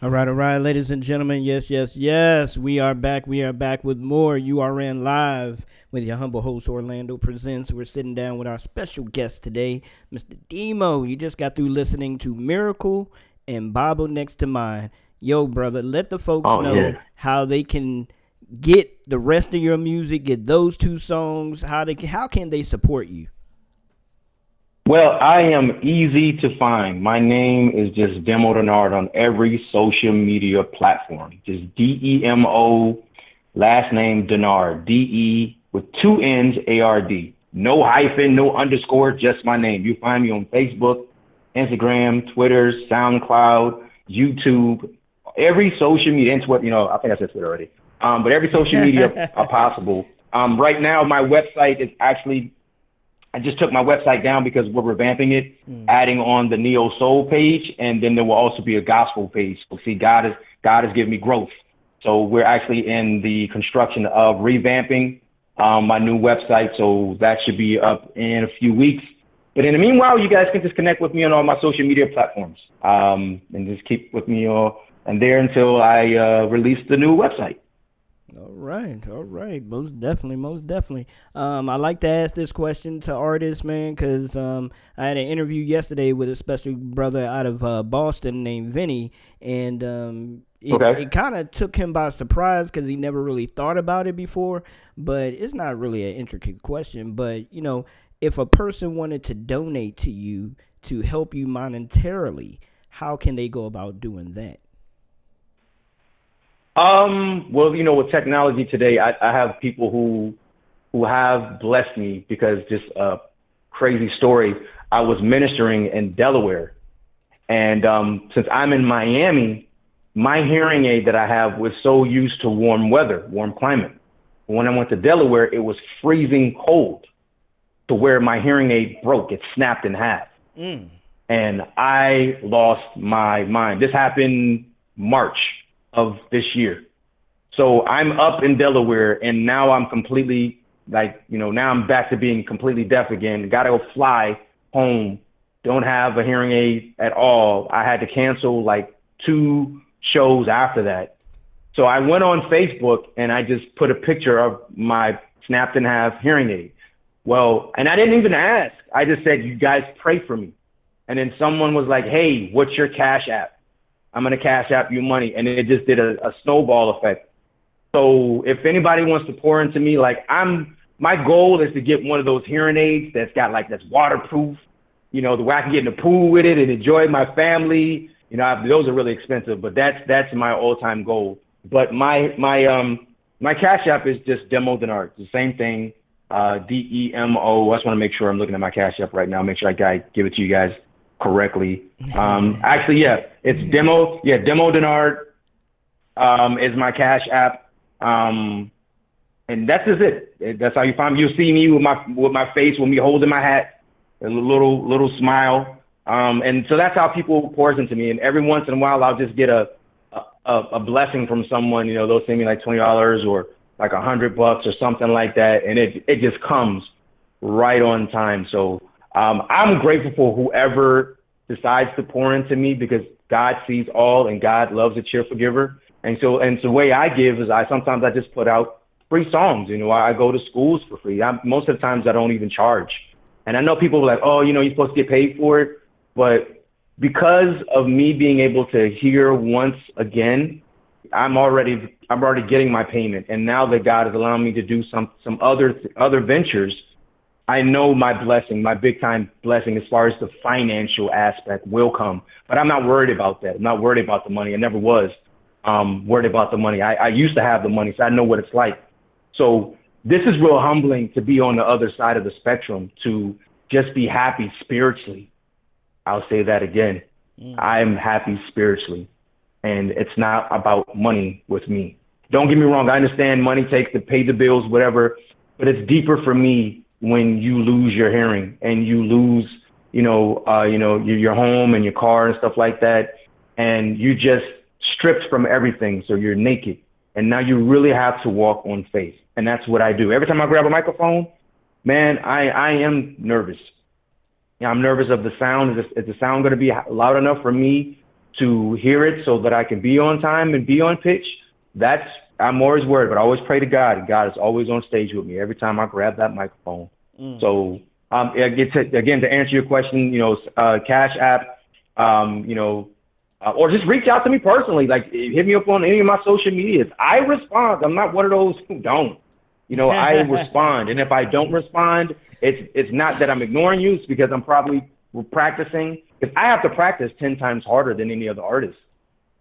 All right, all right, ladies and gentlemen. Yes, yes, yes. We are back. We are back with more URN Live with your humble host, Orlando Presents. We're sitting down with our special guest today, Mr. Demo. You just got through listening to Miracle and Bible Next to Mine. Yo, brother, let the folks Oh, know yeah. how they can get the rest of your music, get those two songs, how they can, how can they support you? Well, I am easy to find. My name is just Demo Denard on every social media platform. Just D E M O, last name Denard. D E with two N's A R D. No hyphen, no underscore, just my name. You find me on Facebook, Instagram, Twitter, SoundCloud, YouTube, every social media, and Twitter, you know, I think I said Twitter already. Um, but every social media uh, possible. Um, right now, my website is actually I just took my website down because we're revamping it, adding on the neo soul page, and then there will also be a gospel page. So see, God is God has given me growth. So we're actually in the construction of revamping um, my new website. So that should be up in a few weeks. But in the meanwhile, you guys can just connect with me on all my social media platforms, um, and just keep with me uh, and there until I uh, release the new website. All right, all right, most definitely, most definitely. Um, I like to ask this question to artists, man, because um, I had an interview yesterday with a special brother out of uh, Boston named Vinny, and um, it, Okay. it kind of took him by surprise because he never really thought about it before. But it's not really an intricate question. But you know, if a person wanted to donate to you to help you monetarily, how can they go about doing that? Um, well, you know, with technology today, I, I have people who who have blessed me because just a crazy story. I was ministering in Delaware, and um, since I'm in Miami, my hearing aid that I have was so used to warm weather, warm climate. When I went to Delaware, it was freezing cold. to where my hearing aid broke. It snapped in half. Mm. And I lost my mind. This happened March of this year. So I'm up in Delaware and now I'm completely like, you know, now I'm back to being completely deaf again. Gotta go fly home. Don't have a hearing aid at all. I had to cancel like two shows after that. So I went on Facebook and I just put a picture of my snapped in half hearing aid. Well, and I didn't even ask. I just said, you guys pray for me. And then someone was like, hey, what's your cash app? I'm to cash app you money. And it just did a, a snowball effect. So if anybody wants to pour into me, like I'm, my goal is to get one of those hearing aids that's got like, that's waterproof, you know, the way I can get in the pool with it and enjoy my family. You know, I, those are really expensive, but that's, that's my all time goal. But my, my, um, my cash app is just Demo Denard. It's the same thing. Uh, D E M O. I just want to make sure I'm looking at my cash app right now. Make sure I guy give it to you guys correctly. Um, actually, yeah, it's Demo. Yeah, Demo Denard um, is my cash app. Um, and that's just it. That's how you find me. You'll see me with my with my face, with me holding my hat, a little little smile. Um, and so that's how people pours into me. And every once in a while, I'll just get a a, a blessing from someone. You know, they'll send me like twenty dollars or like a hundred bucks or something like that, and it it just comes right on time. So um, I'm grateful for whoever decides to pour into me because God sees all and God loves a cheerful giver. And so and so the way I give is I sometimes I just put out free songs. You know, I, go to schools for free. I, most of the times I don't even charge. And I know people are like, oh, you know, you're supposed to get paid for it, but because of me being able to hear once again, I'm already I'm already getting my payment. And now that God is allowing me to do some some other other ventures, I know my blessing, my big time blessing as far as the financial aspect will come. But I'm not worried about that. I'm not worried about the money. I never was um, worried about the money. I, I used to have the money, so I know what it's like. So this is real humbling to be on the other side of the spectrum, to just be happy spiritually. I'll say that again. Mm. I'm happy spiritually, and it's not about money with me. Don't get me wrong. I understand money takes to pay the bills, whatever, but it's deeper for me when you lose your hearing and you lose, you know, uh, you know, your, your home and your car and stuff like that, and you just stripped from everything, so you're naked, and now you really have to walk on faith, and that's what I do. Every time I grab a microphone, man, I I am nervous. Yeah, I'm nervous of the sound. Is, is the sound going to be loud enough for me to hear it so that I can be on time and be on pitch? That's I'm always worried, but I always pray to God, and God is always on stage with me every time I grab that microphone. Mm. So, um, again, to, again, to answer your question, you know, uh, Cash App, um, you know, uh, or just reach out to me personally. Like, hit me up on any of my social medias. I respond. I'm not one of those who don't. You know, I respond, and if I don't respond, it's it's not that I'm ignoring you. It's because I'm probably practicing. Because I have to practice ten times harder than any other artist,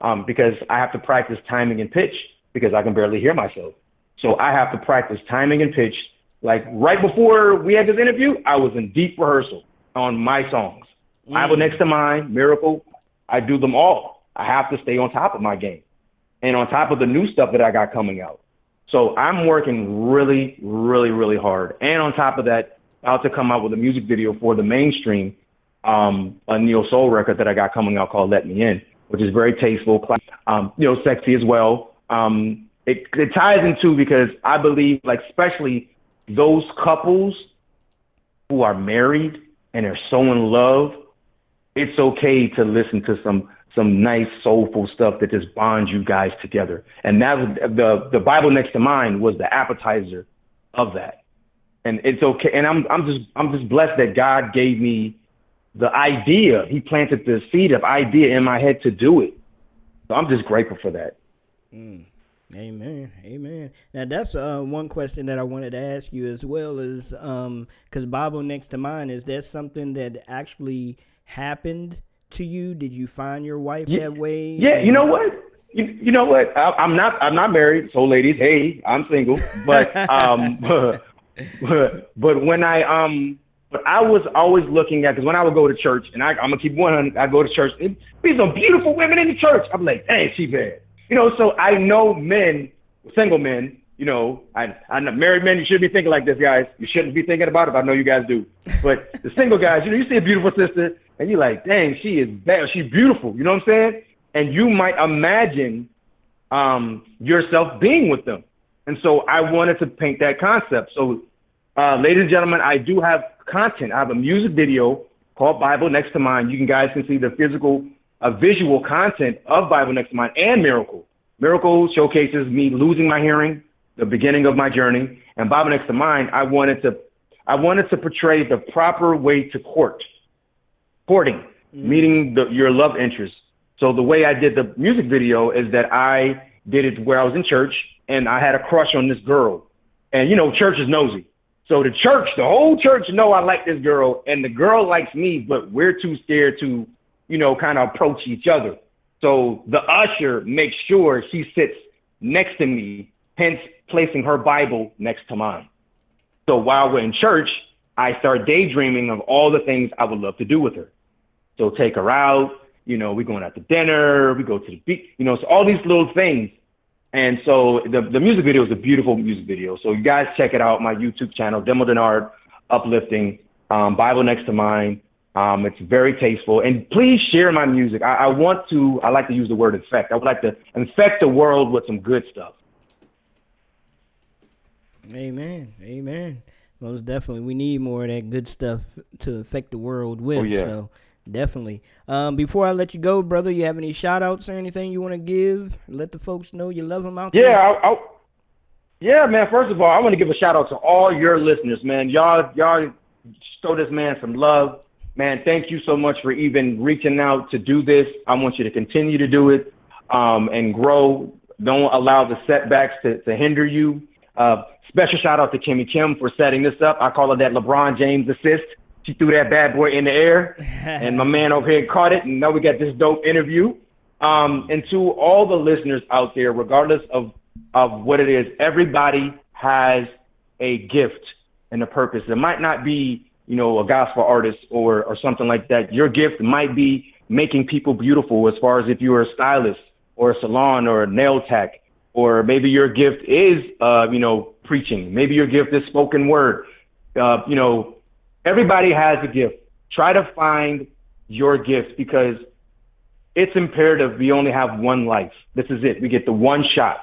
um, because I have to practice timing and pitch because I can barely hear myself. So I have to practice timing and pitch. Like right before we had this interview, I was in deep rehearsal on my songs. Mm. Bible next to mine, Miracle. I do them all. I have to stay on top of my game and on top of the new stuff that I got coming out. So I'm working really, really, really hard. And on top of that, about to come out with a music video for the mainstream, um, a neo soul record that I got coming out called Let Me In, which is very tasteful, um, you know, sexy as well. Um, it, it ties into because I believe, like, especially those couples who are married and are so in love, it's okay to listen to some some nice soulful stuff that just bonds you guys together. And that the the Bible next to mine was the appetizer of that. And it's okay. And I'm I'm just I'm just blessed that God gave me the idea. He planted the seed of idea in my head to do it. So I'm just grateful for that. Mm. Amen. Amen. Now that's uh, one question that I wanted to ask you as well is um because Bible next to mine is that something that actually happened to you? Did you find your wife yeah, that way? Yeah, you know what? You, you know what? I, am not I'm not married, so ladies, hey, I'm single. But um, but, but when I um, but I was always looking at because when I would go to church, and I, I'm gonna keep one, I go to church, it be some beautiful women in the church. I'm like, hey, she bad, you know. So I know men, single men, You know, I, I know married men, you shouldn't be thinking like this, guys. You shouldn't be thinking about it. But I know you guys do. But the single guys, you know, you see a beautiful sister, and you're like, dang, she is bad. She's beautiful. You know what I'm saying? And you might imagine um, yourself being with them. And so I wanted to paint that concept. So, uh, ladies and gentlemen, I do have content. I have a music video called Bible Next to Mine. You can guys can see the physical, uh, visual content of Bible Next to Mine and Miracle. Miracle showcases me losing my hearing, the beginning of my journey, and Bible Next to Mine. I wanted to, I wanted to portray the proper way to court, courting, meeting the, your love interest. So the way I did the music video is that I did it where I was in church and I had a crush on this girl. And you know, church is nosy. So the church, the whole church know I like this girl and the girl likes me, but we're too scared to, you know, kind of approach each other. So the usher makes sure she sits next to me, hence placing her Bible next to mine. So while we're in church, I start daydreaming of all the things I would love to do with her. So take her out, you know, we're going out to dinner, we go to the beach, you know, so all these little things. And so the, the music video is a beautiful music video. So you guys check it out, my YouTube channel, Demo Denard, Uplifting, um, Bible Next to Mine. Um, it's very tasteful. And please share my music. I, I want to, I like to use the word infect. I would like to infect the world with some good stuff. Amen. Amen. Most definitely. We need more of that good stuff to affect the world with. Oh, yeah. So definitely. Um, before I let you go, brother, you have any shout outs or anything you want to give? Let the folks know you love them out there. Yeah, I, I, yeah, man. First of all, I want to give a shout out to all your listeners, man. Y'all, y'all show this man some love, man. Thank you so much for even reaching out to do this. I want you to continue to do it um, and grow. Don't allow the setbacks to, to hinder you. Uh, special shout out to Kimmy Kim for setting this up. I call it that LeBron James assist. She threw that bad boy in the air, and my man over here caught it, and now we got this dope interview. Um, and to all the listeners out there, regardless of of what it is, everybody has a gift and a purpose. It might not be, you know, a gospel artist or or something like that. Your gift might be making people beautiful, as far as if you are a stylist or a salon or a nail tech, or maybe your gift is, uh, you know, preaching. Maybe your gift is spoken word. Uh, you know, everybody has a gift. Try to find your gift because it's imperative we only have one life. This is it. We get the one shot.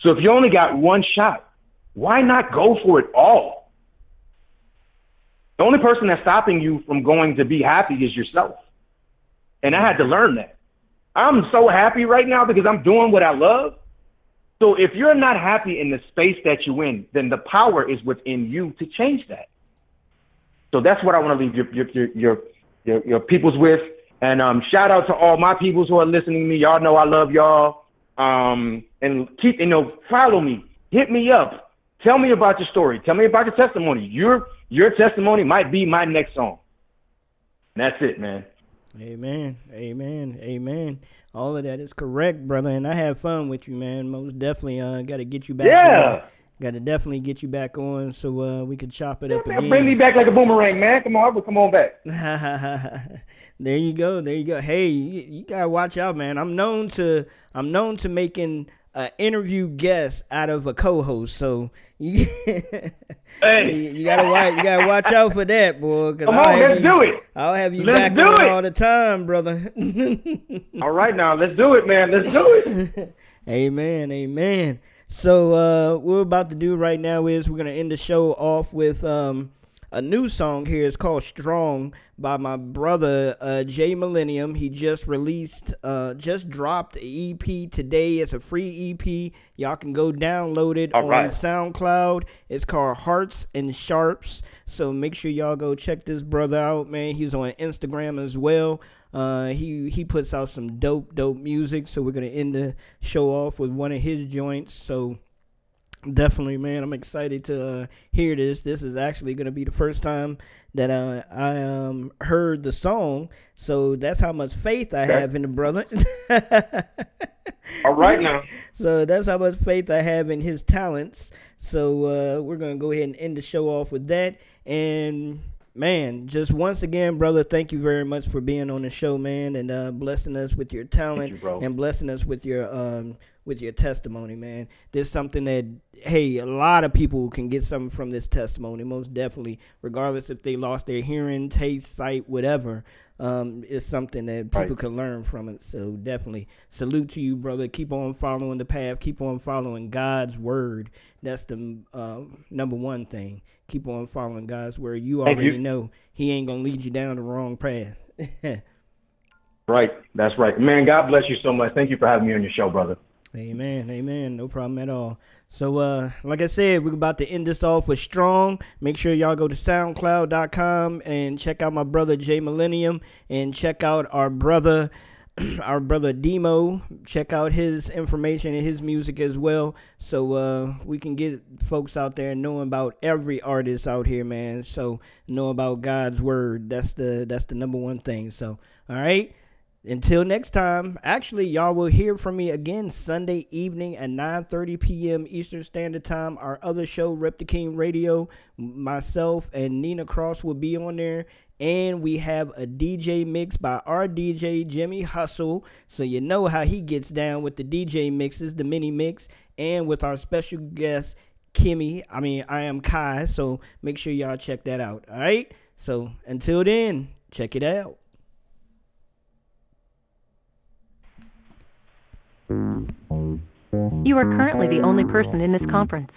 So if you only got one shot, why not go for it all? The only person that's stopping you from going to be happy is yourself. And I had to learn that. I'm so happy right now because I'm doing what I love. So if you're not happy in the space that you're in, then the power is within you to change that. So that's what I want to leave your your your your, your, your peoples with. And um, shout out to all my peoples who are listening to me. Y'all know I love y'all. Um, and keep you know follow me, hit me up, tell me about your story, tell me about your testimony. Your your testimony might be my next song. And that's it, man. Amen. Amen. Amen. All of that is correct, brother. And I have fun with you, man. Most definitely uh gotta get you back Yeah. on. Gotta definitely get you back on so uh we could chop it up Man, again. bring me back like a boomerang, man. Come on, I would come on back. there you go. There you go. Hey, you, you gotta watch out, man. I'm known to I'm known to making an interview guest out of a co-host. So you Hey. you, you gotta watch you gotta watch out for that, boy. Come I'll on, let's you- do it. I'll have you Let's back do on it. all the time, brother. All right now, let's do it, man. Let's do it. Amen, amen. So uh, what we're about to do right now is we're gonna end the show off with um, a new song here. It's called "Strong" by my brother uh, Jay Millennium. He just released, uh, just dropped a EP today. It's a free EP. Y'all can go download it All on right. SoundCloud. It's called Hearts and Sharps. So make sure y'all go check this brother out, man. He's on Instagram as well. Uh, he he puts out some dope dope music. So we're gonna end the show off with one of his joints. So definitely, man, I'm excited to uh, hear this. This is actually gonna be the first time that uh, I um heard the song. So that's how much faith I have in the brother. All right now. So that's how much faith I have in his talents. So uh, we're gonna go ahead and end the show off with that. And man, just once again, brother, thank you very much for being on the show, man, and uh, blessing us with your talent you, and blessing us with your um with your testimony, man. There's something that hey, a lot of people can get something from this testimony, most definitely, regardless if they lost their hearing, taste, sight, whatever. Um, it's something that people Right. can learn from it. So definitely salute to you, brother. Keep on following the path. Keep on following God's word. That's the uh, number one thing. Keep on following God's word. You Thank already you. know He ain't gonna lead you down the wrong path. Right. That's right. Man, God bless you so much. Thank you for having me on your show, brother. Amen, amen. No problem at all. So, uh, like I said, we're about to end this off with Strong. Make sure y'all go to SoundCloud.com and check out my brother Jay Millennium and check out our brother, our brother Demo. Check out his information and his music as well, so uh, we can get folks out there knowing about every artist out here, man. So know about God's word. That's the that's the number one thing. So, all right. Until next time, actually, y'all will hear from me again Sunday evening at 9:30 p.m. Eastern Standard Time. Our other show, Rep the King Radio, myself and Nina Cross will be on there, and we have a DJ mix by our DJ Jimmy Hustle. So you know how he gets down with the DJ mixes, the mini mix, and with our special guest Kimmy. I mean, I am Kai. So make sure y'all check that out. All right. So until then, check it out. You are currently the only person in this conference.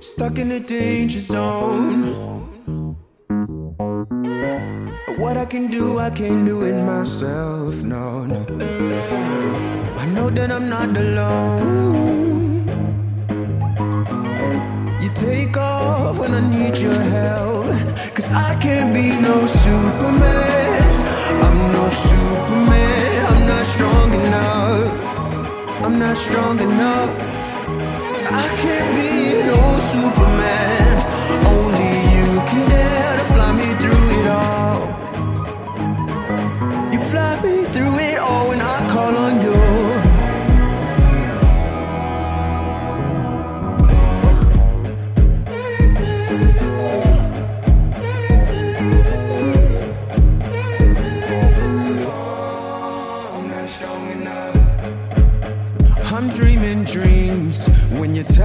Stuck in a danger zone. What I can do, I can't do it myself. No, no. I know that I'm not alone. Take off when I need your help. Cause I can't be no Superman. I'm no Superman. I'm not strong enough. I'm not strong enough. I can't be no Superman.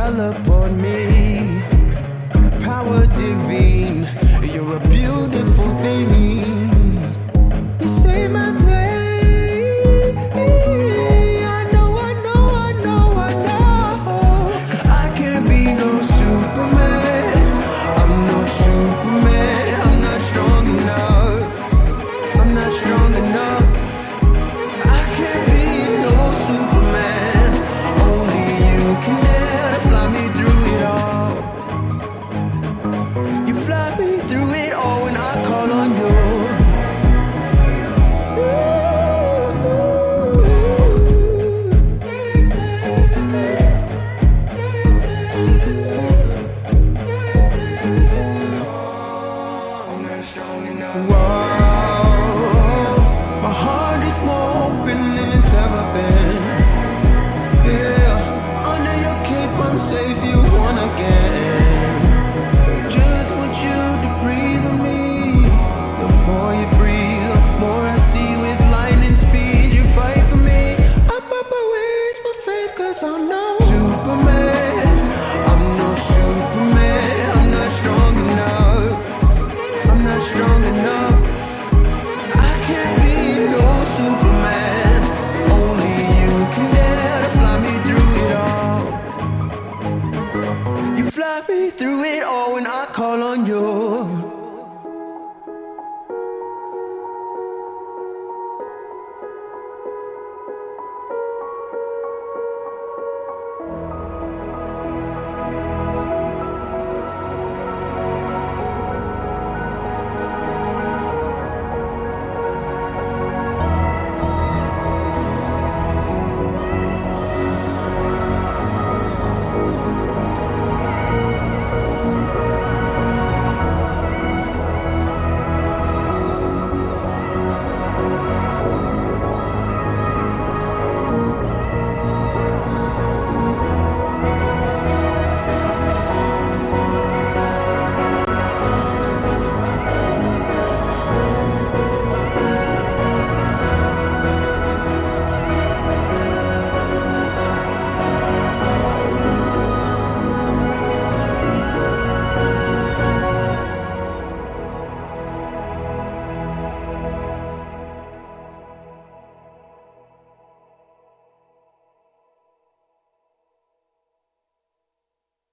You teleport me.